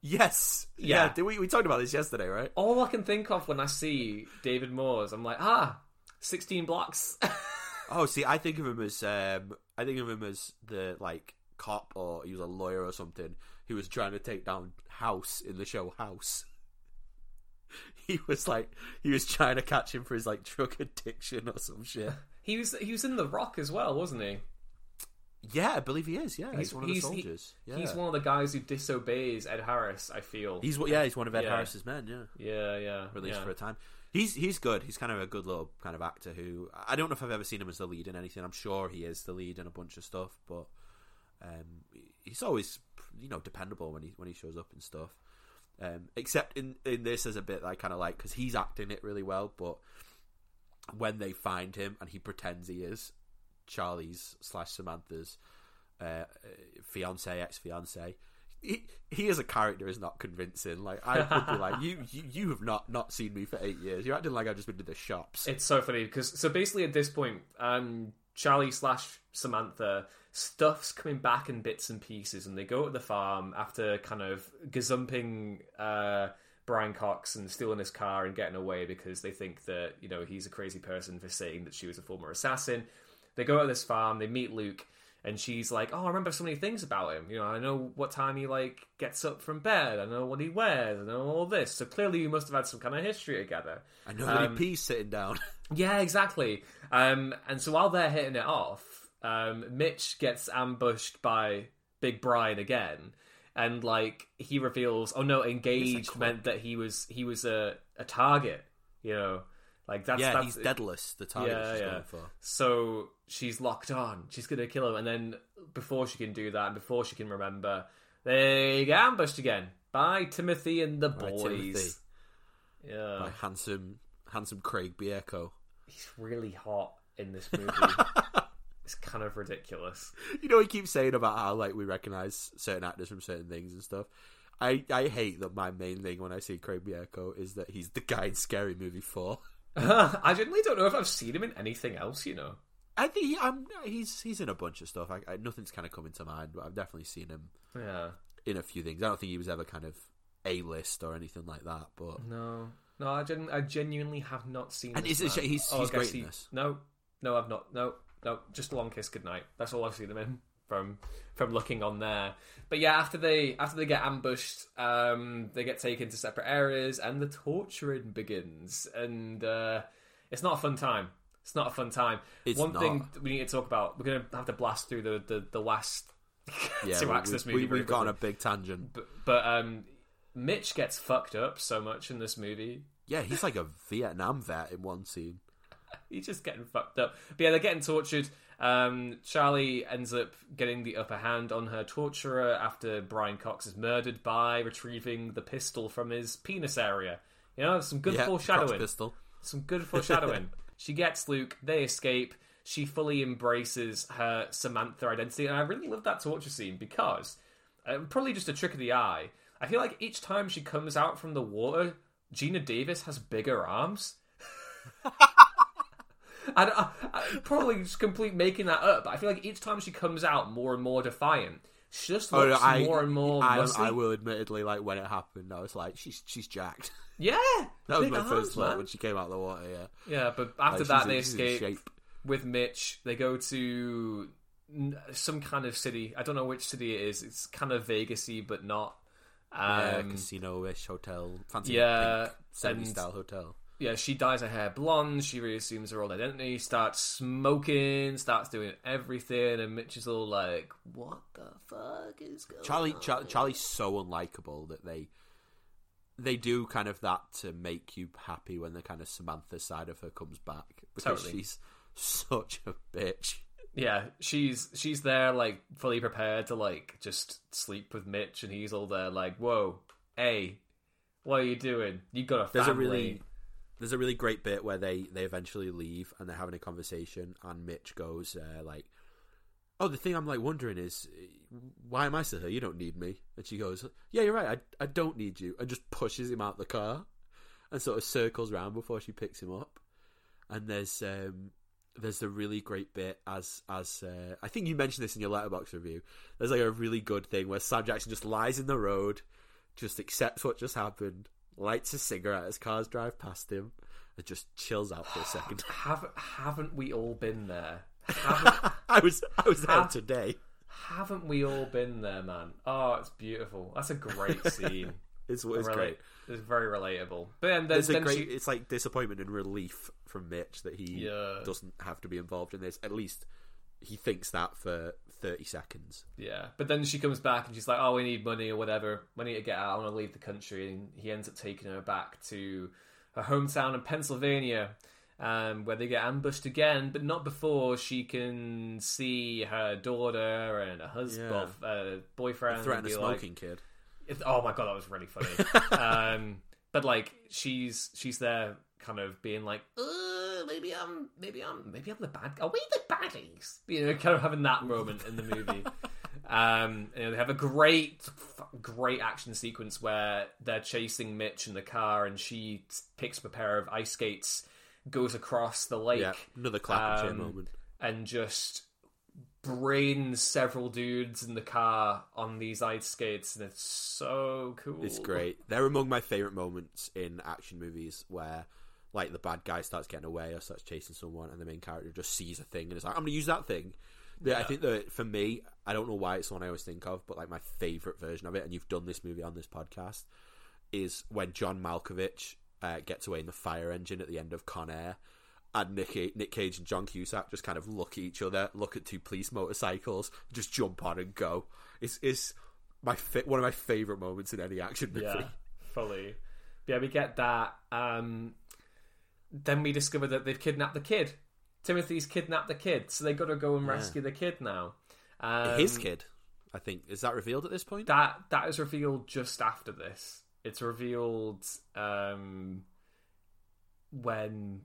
yes, Yeah. yeah. did we we talked about this yesterday, right? All I can think of when I see David Morse, I'm like, ah, 16 blocks. Oh, see, I think of him as um, I think of him as the like cop or he was a lawyer or something who was trying to take down House in the show House. He was like he was trying to catch him for his like drug addiction or some shit. he was he was in The Rock as well, wasn't he? Yeah, I believe he is. Yeah, he's, one of the he- soldiers. yeah, He's one of the guys who disobeys Ed Harris, I feel. He's yeah, he's one of Ed Yeah. Harris's men. Yeah, yeah, yeah. released yeah. for a time. He's he's good. He's kind of a good little kind of actor who I don't know if I've ever seen him as the lead in anything. I'm sure he is the lead in a bunch of stuff, but um, he's always you know dependable when he when he shows up and stuff. Um, except in in this as a bit that I kind of like because he's acting it really well, but when they find him and he pretends he is Charlie's slash Samantha's uh, fiance ex fiance. He, he as a character is not convincing. Like I would be like, you, you you have not not seen me for eight years. You're acting like I've just been to the shops. It's so funny because so basically at this point, um, Charlie slash Samantha stuff's coming back in bits and pieces, and they go to the farm after kind of gazumping uh, Brian Cox and stealing his car and getting away because they think that you know he's a crazy person for saying that she was a former assassin. They go to this farm, they meet Luke, and she's like, "Oh, I remember so many things about him. You know, I know what time he like gets up from bed. I know what he wears. I know all this. So clearly, you must have had some kind of history together." I know that he pees sitting down. Yeah, exactly. Um, and so while they're hitting it off, um, Mitch gets ambushed by Big Brian again, and like he reveals, oh no, engaged meant that he was he was a, a target. You know, like that's yeah, that's, he's deadless. The target Yeah, she's yeah. going for. So she's locked on. She's gonna kill him, and then before she can do that, and before she can remember, they get ambushed again by Timothy and the By boys. Timothy. Yeah, By handsome handsome Craig Bierko. he's really hot in this movie. it's kind of ridiculous. You know, he keeps saying about how like we recognize certain actors from certain things and stuff. I, I hate that my main thing when I see Craig Bierko is that he's the guy in Scary Movie Four. I genuinely don't know if I've seen him in anything else. You know. I think he, I'm, he's he's in a bunch of stuff. I, I, nothing's kind of coming to mind, but I've definitely seen him Yeah. in a few things. I don't think he was ever kind of a list or anything like that. But No. No, I, gen- I genuinely have not seen. And is it- he's- Oh, he's great he-. No, no, I've not. No, no, just a long kiss goodnight. That's all I've seen him in from from looking on there. But yeah, after they after they get ambushed, um, they get taken to separate areas, and the torturing begins. And uh, it's not a fun time. It's not a fun time. It's One not. thing we need to talk about. We're gonna have to blast through the the, the last yeah, two acts of this movie. we, we've gone a big tangent. But, but um, Mitch gets fucked up so much in this movie. Yeah, he's like a Vietnam vet in one scene. He's just getting fucked up. But yeah, they're getting tortured. Um, Charlie ends up getting the upper hand on her torturer after Brian Cox is murdered by retrieving the pistol from his penis area. You know, some good Yeah, foreshadowing. Pistol. Some good foreshadowing. she gets Luke, they escape. She fully embraces her Samantha identity. And I really love that torture scene because, uh, probably just a trick of the eye, I feel like each time she comes out from the water, Geena Davis has bigger arms. I, I, probably just complete making that up, but I feel like each time she comes out more and more defiant, she just Oh, looks no, I, more and more I. I will admittedly, like when it happened, I was like, she's she's jacked. Yeah, That was my arms, first thought when she came out of the water. Yeah, Yeah, but after Like, that she's they in- escape with Mitch. They go to some kind of city. I don't know which city it is. It's kind of Vegasy, but not. yeah, Um, casino-ish hotel, fancy yeah, pink, and- style hotel. Yeah, she dyes her hair blonde. She reassumes her old identity. Starts smoking. Starts doing everything. And Mitch is all like, "What the fuck is going Charlie, on?" Char- Charlie's so unlikable that they they do kind of that to make you happy when the kind of Samantha side of her comes back because Totally. she's such a bitch. Yeah, she's she's there like fully prepared to like just sleep with Mitch, and he's all there like, "Whoa, hey, what are you doing? You got a family." There's a really there's a really great bit where they they eventually leave and they're having a conversation and Mitch goes uh, like, "Oh, the thing I'm like wondering is why am I still here? You don't need me." And she goes, "Yeah, you're right. I I don't need you." And just pushes him out the car and sort of circles around before she picks him up. And there's um there's a really great bit as as uh, I think you mentioned this in your Letterboxd review. There's like a really good thing where Sam Jackson just lies in the road, just accepts what just happened, lights a cigarette as cars drive past him, and just chills out for a second. Have haven't we all been there? I was I was there today. haven't we all been there, man? Oh, it's beautiful. That's a great scene. It's, it's great. It's very relatable. But then, then, then great. she, It's like disappointment and relief from Mitch that he Yeah. doesn't have to be involved in this. At least he thinks that for thirty seconds. Yeah, but then she comes back and she's like, "Oh, we need money or whatever. We need to get out. I want to leave the country." And he ends up taking her back to her hometown in Pennsylvania. um, where they get ambushed again, but not before she can see her daughter and her husband, Yeah. uh, boyfriend, Threaten a be like- smoking kid. oh my god, that was really funny. um, but like she's she's there, kind of being like, maybe I'm maybe I'm maybe I'm the bad. Are we the baddies? You know, kind of having that moment in the movie. Um, you know, they have a great, great action sequence where they're chasing Mitch in the car, and she picks up a pair of ice skates, goes across the lake, Yeah, another clap um, moment. and just brains several dudes in the car on these ice skates, and it's so cool. It's great. They're among my favorite moments in action movies where, like, the bad guy starts getting away or starts chasing someone, and the main character just sees a thing and is like, "I'm going to use that thing." Yeah, I think that for me, I don't know why it's the one I always think of, but like my favorite version of it, and you've done this movie on this podcast, is when John Malkovich uh, gets away in the fire engine at the end of Con Air, and Nick, Nick Cage and John Cusack just kind of look at each other, look at two police motorcycles, just jump on and go. It's, it's my fa- one of my favorite moments in any action movie. Yeah, fully. Yeah, we get that. Um, then we discover that they've kidnapped the kid. Timothy's kidnapped the kid, so they got to go and rescue the kid now. Um, His kid, I think, is that revealed at this point? That that is revealed just after this. It's revealed um, when.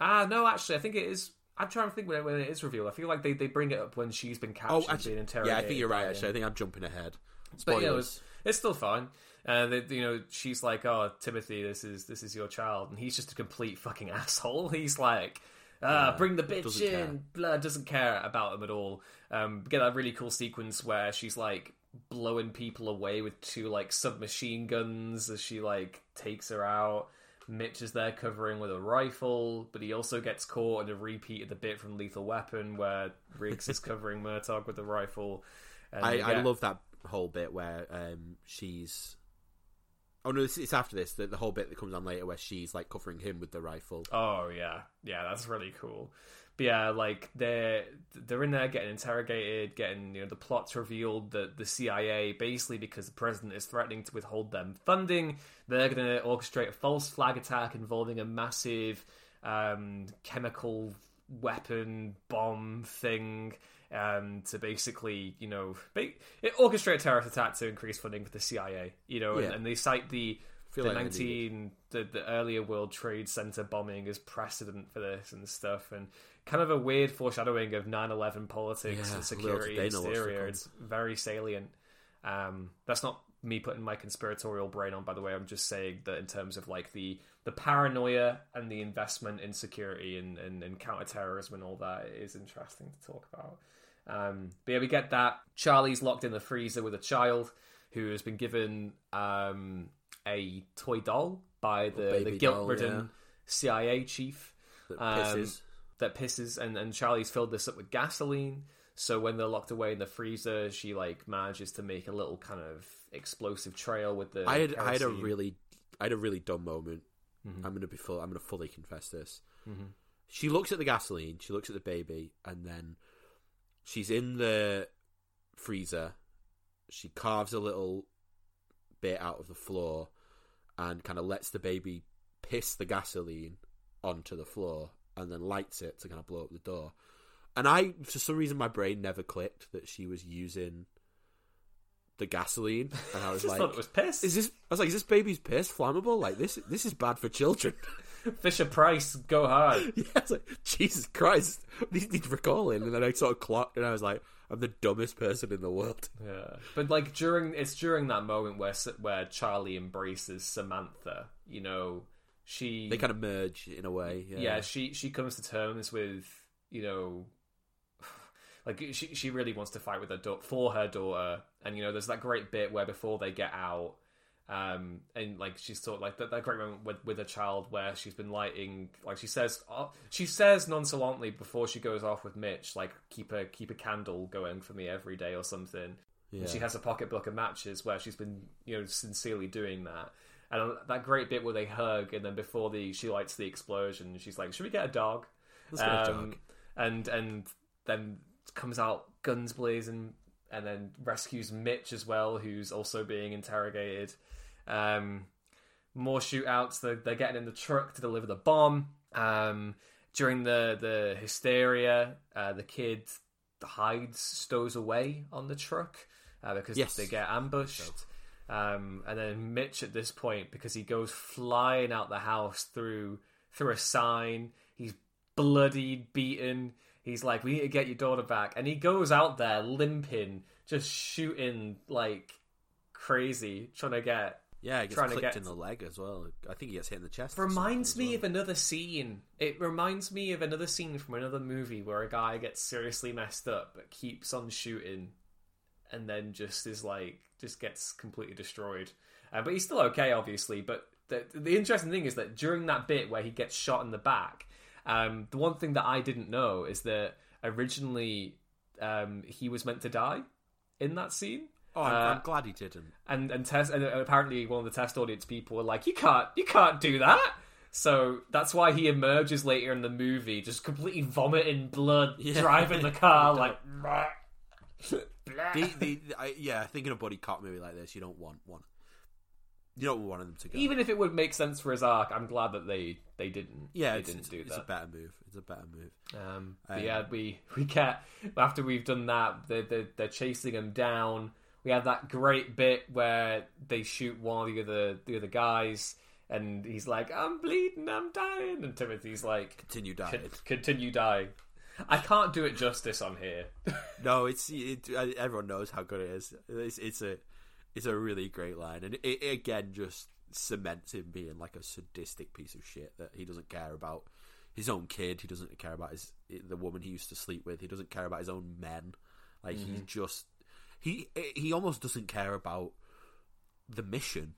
Ah, no, actually, I think it is. I'm trying to think when it, when it is revealed. I feel like they, they bring it up when she's been captured, oh, and actually, being interrogated. yeah, I think you're right. Actually, I think I'm jumping ahead. But you know, Spoilers. it's, it's still fine. And you know, she's like, "Oh, Timothy, this is this is your child," and he's just a complete fucking asshole. He's like, "Ah, Yeah, bring the bitch doesn't in." care. Blah, doesn't care about them at all. Um, get that really cool sequence where she's like blowing people away with two like submachine guns as she like takes her out. Mitch is there covering with a rifle, but he also gets caught in a repeat of the bit from Lethal Weapon where Riggs is covering Murtaugh with a rifle. I, they I love that whole bit where um, she's. Oh no, it's, after this. The, the whole bit that comes on later where she's like covering him with the rifle. Oh yeah, yeah, that's really cool. But yeah, like they're they're in there getting interrogated, getting you know the plot's revealed that the CIA basically because the president is threatening to withhold them funding, they're going to orchestrate a false flag attack involving a massive um, chemical weapon bomb thing um, to basically you know ba- orchestrate a terrorist attack to increase funding for the CIA. You know, and, Yeah. and they cite the the like 19 the, the earlier World Trade Center bombing as precedent for this and stuff and kind of a weird foreshadowing of 9/11 politics Yeah, and security little in did they know what's to Syria come. it's very salient um, that's not me putting my conspiratorial brain on by the way I'm just saying that in terms of like the the paranoia and the investment in security and, and, and counterterrorism and all that is interesting to talk about um, but yeah we get that Charlie's locked in the freezer with a child who has been given um, a toy doll by the, the guilt-ridden yeah. CIA chief That um, pisses. that pisses, and, and Charlie's filled this up with gasoline. So when they're locked away in the freezer, she like manages to make a little kind of explosive trail with the. I had I had a really I had a really dumb moment. Mm-hmm. I'm gonna be full. I'm gonna fully confess this. She looks at the gasoline. She looks at the baby, and then she's in the freezer. She carves a little bit out of the floor, and kind of lets the baby piss the gasoline onto the floor, and then lights it to kind of blow up the door. And I, for some reason, my brain never clicked that she was using the gasoline, and I I was just like, thought it was piss. is this? I was like, is this baby's piss flammable? Like this? This is bad for children. Fisher Price, go hard. yeah, I was like, Jesus Christ, these need recalling. And then I sort of clocked, and I was like, I'm the dumbest person in the world. Yeah, but like during it's during that moment where where Charlie embraces Samantha. You know, she They kind of merge in a way. Yeah, yeah, she she comes to terms with you know like she she really wants to fight with her daughter for her daughter and you know there's that great bit where before they get out um and like she's sort of like that, that great moment with with a child where she's been lighting like she says uh, she says nonchalantly before she goes off with Mitch like keep a keep a candle going for me every day or something Yeah. and she has a pocketbook of matches where she's been you know sincerely doing that and that great bit where they hug and then before the she lights the explosion she's like should we get a dog Let's get a um, dog. and and then comes out guns blazing and then rescues Mitch as well who's also being interrogated um more shootouts they're, they're getting in the truck to deliver the bomb Um, during the the hysteria, uh, the kid hides, stows away on the truck uh, because Yes. they get ambushed. Um, and then Mitch at this point, because he goes flying out the house through through a sign, he's bloodied, beaten. He's like, "We need to get your daughter back," and he goes out there limping, just shooting like crazy, trying to get Yeah, it gets Trying to get- in the leg as well. I think he gets hit in the chest. reminds me as of another scene. It reminds me of another scene from another movie where a guy gets seriously messed up but keeps on shooting, and then just is like just gets completely destroyed. Uh, but he's still okay, obviously. But the the interesting thing is that during that bit where he gets shot in the back, um, the one thing that I didn't know is that originally um, he was meant to die in that scene. Oh, I'm, Uh, I'm glad he didn't. and and test and apparently one of the test audience people were like, "You can't, you can't do that." So that's why he emerges later in the movie, just completely vomiting blood, Yeah. driving the car like. The, the, I, yeah, thinking a buddy cop movie like this, you don't want one. You don't want them to go. Even if it would make sense for his arc, I'm glad that they they didn't. yeah, they it's, didn't it's, do it's a better move. It's a better move. Um, Um, yeah, we we get after we've done that, they're, they're, they're chasing him down. We have that great bit where they shoot one of the other the other guys, and he's like, "I'm bleeding, I'm dying," and Timothy's like, Continue "Con- dying. "Continue dying." I can't do it justice on here. No, it's it, everyone knows how good it is. It's, it's a it's a really great line, and it, it again just cements him being like a sadistic piece of shit that he doesn't care about his own kid. He doesn't care about his the woman he used to sleep with. He doesn't care about his own men. Like he mm-hmm. just he he almost doesn't care about the mission.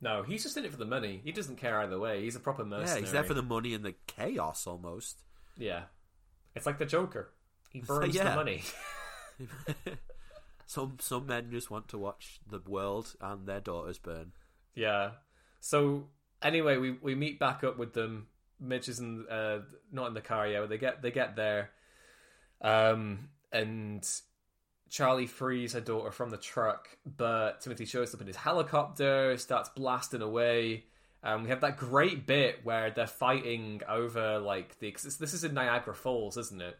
no, he's just in it for the money. He doesn't care either way. He's a proper Yeah, mercenary. he's there for the money and the chaos almost. Yeah, it's like the Joker. He burns the yeah. money. Some some men just want to watch the world and their daughters burn. Yeah. So anyway, we we meet back up with them. Mitch is in, uh, not in the car yet. But they get they get there, um, and Charlie frees her daughter from the truck, but Timothy shows up in his helicopter, starts blasting away. Um, we have that great bit where they're fighting over like the. This is in Niagara Falls, isn't it?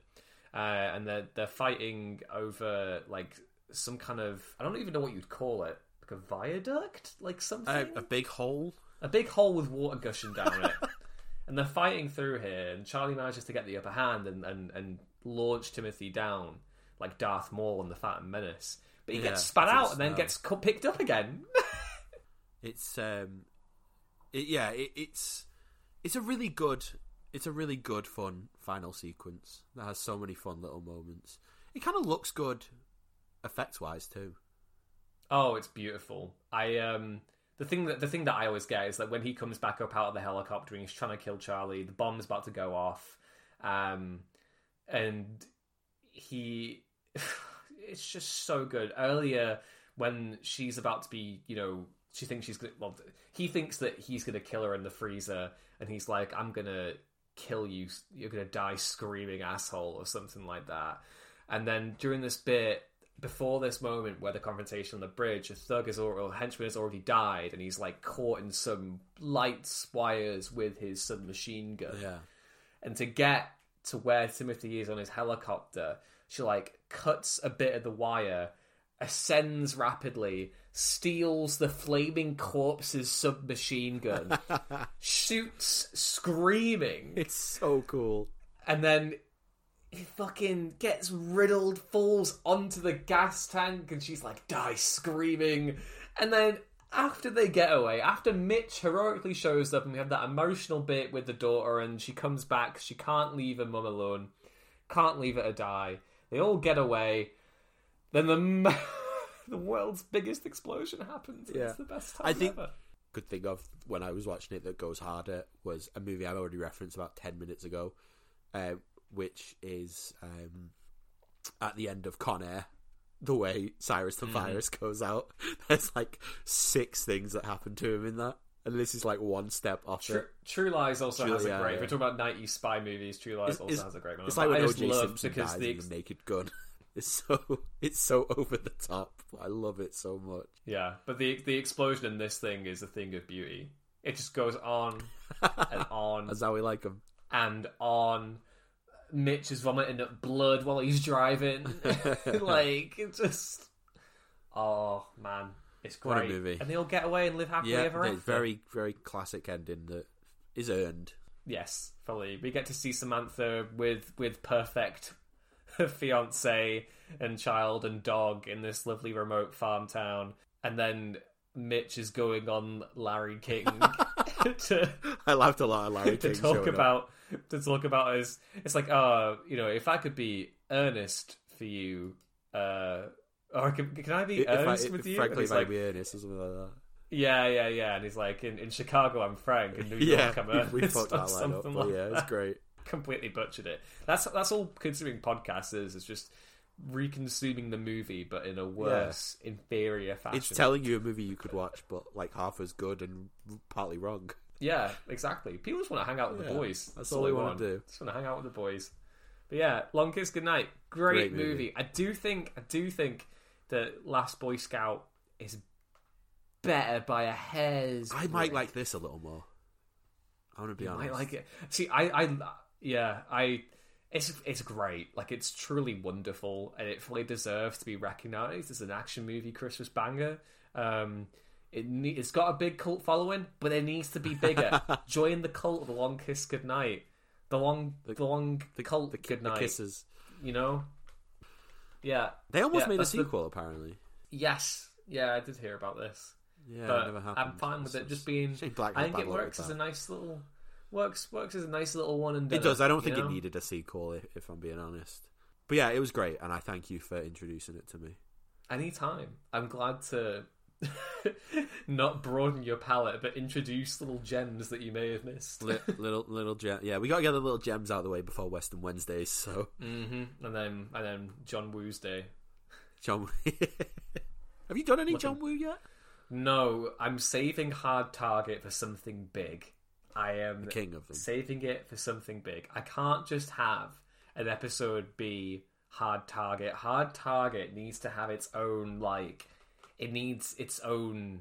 Uh, and they're they're fighting over like some kind of I don't even know what you'd call it, like a viaduct, like something A, a big hole. a big hole with water gushing down it. And they're fighting through here, and Charlie manages to get the upper hand and, and, and launch Timothy down like Darth Maul in the Phantom Menace. But he Yeah, gets spat out and then no. gets cu- picked up again. It's um, it, yeah, it, it's it's a really good, it's a really good fun final sequence that has so many fun little moments. It kind of looks good, effects wise too. oh, it's beautiful. I um the thing that the thing that I always get is that when he comes back up out of the helicopter and he's trying to kill Charlie, the bomb's about to go off, um, and he it's just so good. Earlier when she's about to be, you know, she thinks she's gonna. Well, he thinks that he's gonna kill her in the freezer, and he's like, "I'm gonna kill you. You're gonna die screaming, asshole," or something like that. And then during this bit, before this moment where the confrontation on the bridge, a thug is or, or henchman has already died, and he's like caught in some light wires with his submachine gun. Yeah, and to get to where Timothy is on his helicopter, she like cuts a bit of the wire, ascends rapidly, steals the flaming corpse's submachine gun, shoots screaming, it's so cool. and then he fucking gets riddled, falls onto the gas tank, and she's like, die screaming. And then after they get away, after Mitch heroically shows up, and we have that emotional bit with the daughter, and she comes back, she can't leave her mum alone, can't leave her to die. They all get away. Then the the world's biggest explosion happens. Yeah. It's the best time I think- ever. Good thing of when I was watching it that goes harder was a movie I already referenced about ten minutes ago, uh, which is um, at the end of Con Air. The way Cyrus the Virus goes out, there's like six things that happen to him in that, and this is like one step off True, it. True Lies also True- has a yeah, great. yeah. If we're talking about 90s spy movies, True Lies It's, also it's- has a great moment. it's like when I just O.J. love Simpson because dies the ex- the Naked Gun. It's so it's so over the top. I love it so much. yeah, but the the explosion in this thing is a thing of beauty. It just goes on and on That's how we like them. and on. Mitch is vomiting up blood while he's driving. like it just, oh man, it's What a great. movie. And they all get away and live happily Yeah, ever after. very very classic ending that is earned. Yes, fully. We get to see Samantha with with perfect fiance and child and dog in this lovely remote farm town, and then Mitch is going on Larry King to I laughed a lot of Larry to King talk about up. to talk about is It's like, uh, you know, if I could be earnest for you, uh, or can, can I be If I, earnest if, with you? frankly, And if I like, be earnest or something like that. yeah, yeah, yeah. And he's like, in, in Chicago, I'm Frank. In New Yeah, York, I'm we, earnest. we fucked that line up, like yeah, it's great. completely butchered it. That's that's all considering podcast is. It's just reconsuming the movie, but in a worse, inferior fashion. It's telling you a movie you could watch, but like half as good and partly wrong. Yeah, exactly. People just want to hang out with Yeah, the boys. that's all they wanna do. Just want to hang out with the boys. But yeah, Long Kiss Goodnight, great, Great movie. movie. I do think I do think that Last Boy Scout is better by a hair's. I might breadth. like this a little more. I want to be I honest. I like it. See, I, I, yeah, I, it's it's great. Like it's truly wonderful, and it fully deserves to be recognised as an action movie Christmas banger. Um, it ne- it's got a big cult following, but it needs to be bigger. Join the cult of the Long Kiss Goodnight, the long, the, long the, cult the, Goodnight. the kisses. You know, yeah. They almost Yeah, made a that's the- sequel, apparently. Yes, yeah, I did hear about this. Yeah, but it never happened. I'm fine with it just being. Black I think it works as a nice little works works as a nice little one and done. It does. I don't think know? it needed a sequel, if, if I'm being honest. But yeah, it was great, and I thank you for introducing it to me. Anytime. I'm glad to not broaden your palette, but introduce little gems that you may have missed. Li- little little gem. Yeah, we got to get the little gems out of the way before Western Wednesdays. So, hmm And then and then John Woo's day. John, Woo. have you done any Looking- John Woo yet? No, I'm saving Hard Target for something big. I am king of them. saving it for something big. I can't just have an episode be Hard Target. Hard Target needs to have its own like. It needs its own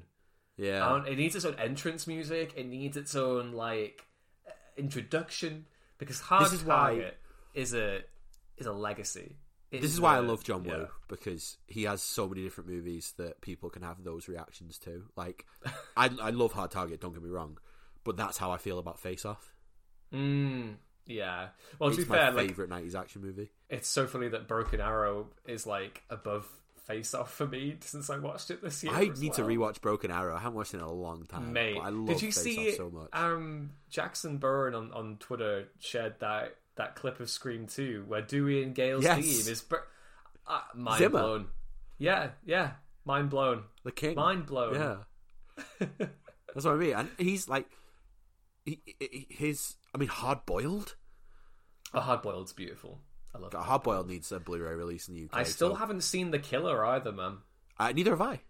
Yeah, it needs its own entrance music. It needs its own like uh, introduction because Hard This is why- Target is a is a legacy. It this is why I a- love John yeah. Woo because he has so many different movies that people can have those reactions to. Like, I I love Hard Target. Don't get me wrong, but that's how I feel about Face Off. Mm, yeah. Well, to be my fair, like favorite '90s action movie. it's so funny that Broken Arrow is like above Face Off for me since I watched it this year. I need to rewatch Broken Arrow. I haven't watched it in a long time. Mate, I love did you Face see Off so much. um Jackson Byrne on, on Twitter shared that that clip of Scream 2 where Dewey and Gale's Yes. theme is uh, mind Zimmer. blown. Yeah, yeah, mind blown. the King, Mind blown. Yeah, that's what I mean. And he's like, he, he- his. I mean, Hard Boiled. A hard boiled's beautiful. I love Boiled needs a Blu-ray release in the UK. I still so- haven't seen The Killer either, man. Uh, neither have I.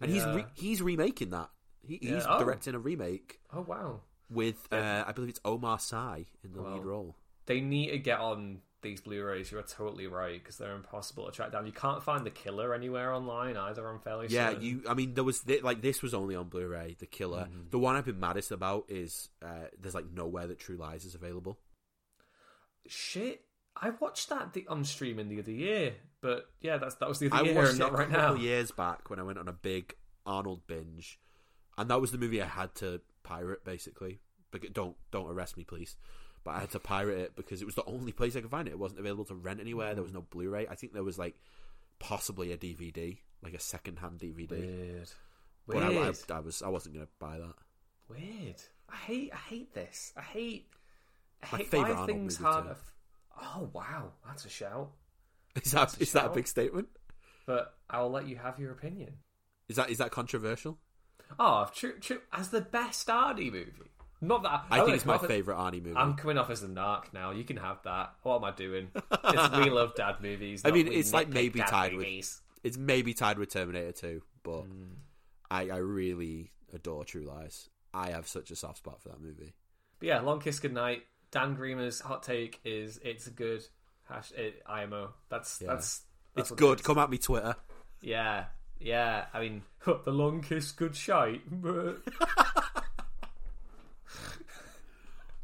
And he's re- he's remaking that. He, Yeah. He's Oh. directing a remake Oh wow. with, uh, I believe it's Omar Sy in the lead role. They need to get on these Blu-rays. You're totally right because they're impossible to track down. You can't find The Killer anywhere online either. I'm fairly Yeah, certain. you. I mean, there was thi- like this was only on Blu-ray. The Killer. Mm-hmm. The one I've been maddest about is uh, there's like nowhere that True Lies is available. Shit. I watched that the, on streaming the other year, but yeah, that's that was the I other year, watched it not a right couple now. years back when I went on a big Arnold binge, and that was the movie I had to pirate basically. But don't don't arrest me, please. But I had to pirate it because it was the only place I could find it. It wasn't available to rent anywhere. There mm. was no Blu-ray. I think there was like possibly a DVD, like a second-hand DVD. Weird. But I, I, I was I wasn't gonna buy that. Weird. I hate. I hate this. I hate. I My hate favourite why Arnold things movie hard. too. Oh wow, that's a shout. Is that a is that a big statement? But I'll let you have your opinion. Is that is that controversial? Oh, true, true. As the best Arnie movie. Not that I I'm think it's my favorite Arnie movie. I'm coming off as a narc now. You can have that. What am I doing? We love dad movies. I mean, it's like maybe tied with- It's maybe tied with Terminator 2, but Hmm. I, I really adore True Lies. I have such a soft spot for that movie. But yeah, Long Kiss Goodnight. Dan Greener's hot take is it's good. Hash eh, it, IMO. That's Yeah. that's that's It's good. Come at me, Twitter. Yeah, yeah. I mean, the long kiss, good shite. but-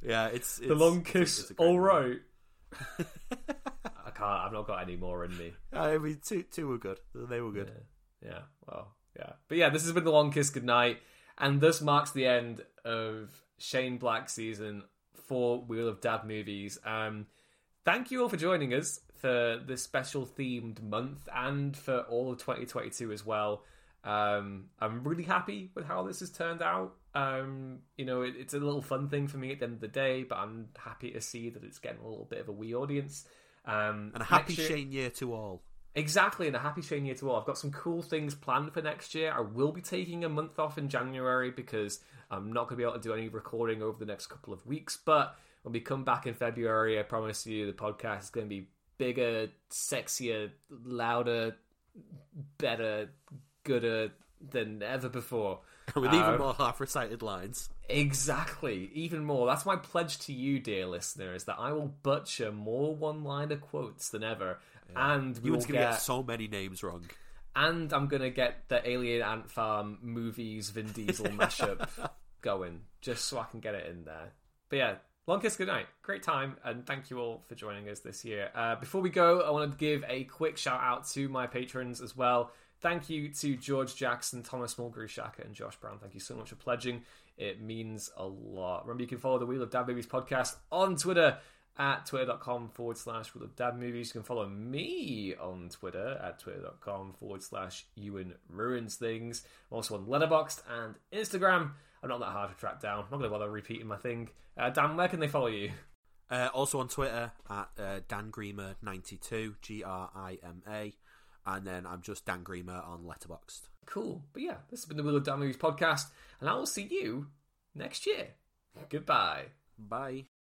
Yeah, it's, it's the long kiss. it's a great All movie. I can't. I've not got any more in me. I mean, two two were good. They were good. Yeah. Well. Yeah. But yeah, this has been the long kiss Good night. and this marks the end of Shane Black season for We Love Dad movies. Um, thank you all for joining us for this special themed month and for all of 2022 as well. Um, I'm really happy with how this has turned out. Um, you know, it, it's a little fun thing for me at the end of the day, but I'm happy to see that it's getting a little bit of a wee audience. Um, And a happy year- Shane year to all. Exactly, and a happy Shane year to all. I've got some cool things planned for next year. I will be taking a month off in January because I'm not going to be able to do any recording over the next couple of weeks. But when we come back in February, I promise you the podcast is going to be bigger, sexier, louder, better, gooder than ever before. With even Um, more half recited lines. Exactly, even more. That's my pledge to you, dear listener, is that I will butcher more one-liner quotes than ever, and we You will one's get gonna get so many names wrong. and I'm gonna get the Alien Ant Farm movies Vin Diesel mashup going, just so I can get it in there. But yeah, long kiss goodnight, great time, and thank you all for joining us this year. Uh, before we go, I want to give a quick shout out to my patrons as well. Thank you to George Jackson, Thomas Mulgrew Shaka, and Josh Brown. Thank you so much for pledging. It means a lot. Remember, you can follow the We Love Dad Movies podcast on Twitter at twitter.com forward slash We Love Dad Movies. You can follow me on Twitter at twitter.com forward slash Ewan Ruins Things. I'm also on Letterboxd and Instagram. I'm not that hard to track down. I'm not going to bother repeating my thing. Uh, Dan, where can they follow you? Uh, also on Twitter at uh, Dan Grima92, G R I M A. And then I'm just Dan Grima on Letterboxd. Cool. But yeah, this has been the We Love Dad Movies podcast, and I will see you next year. Goodbye. Bye.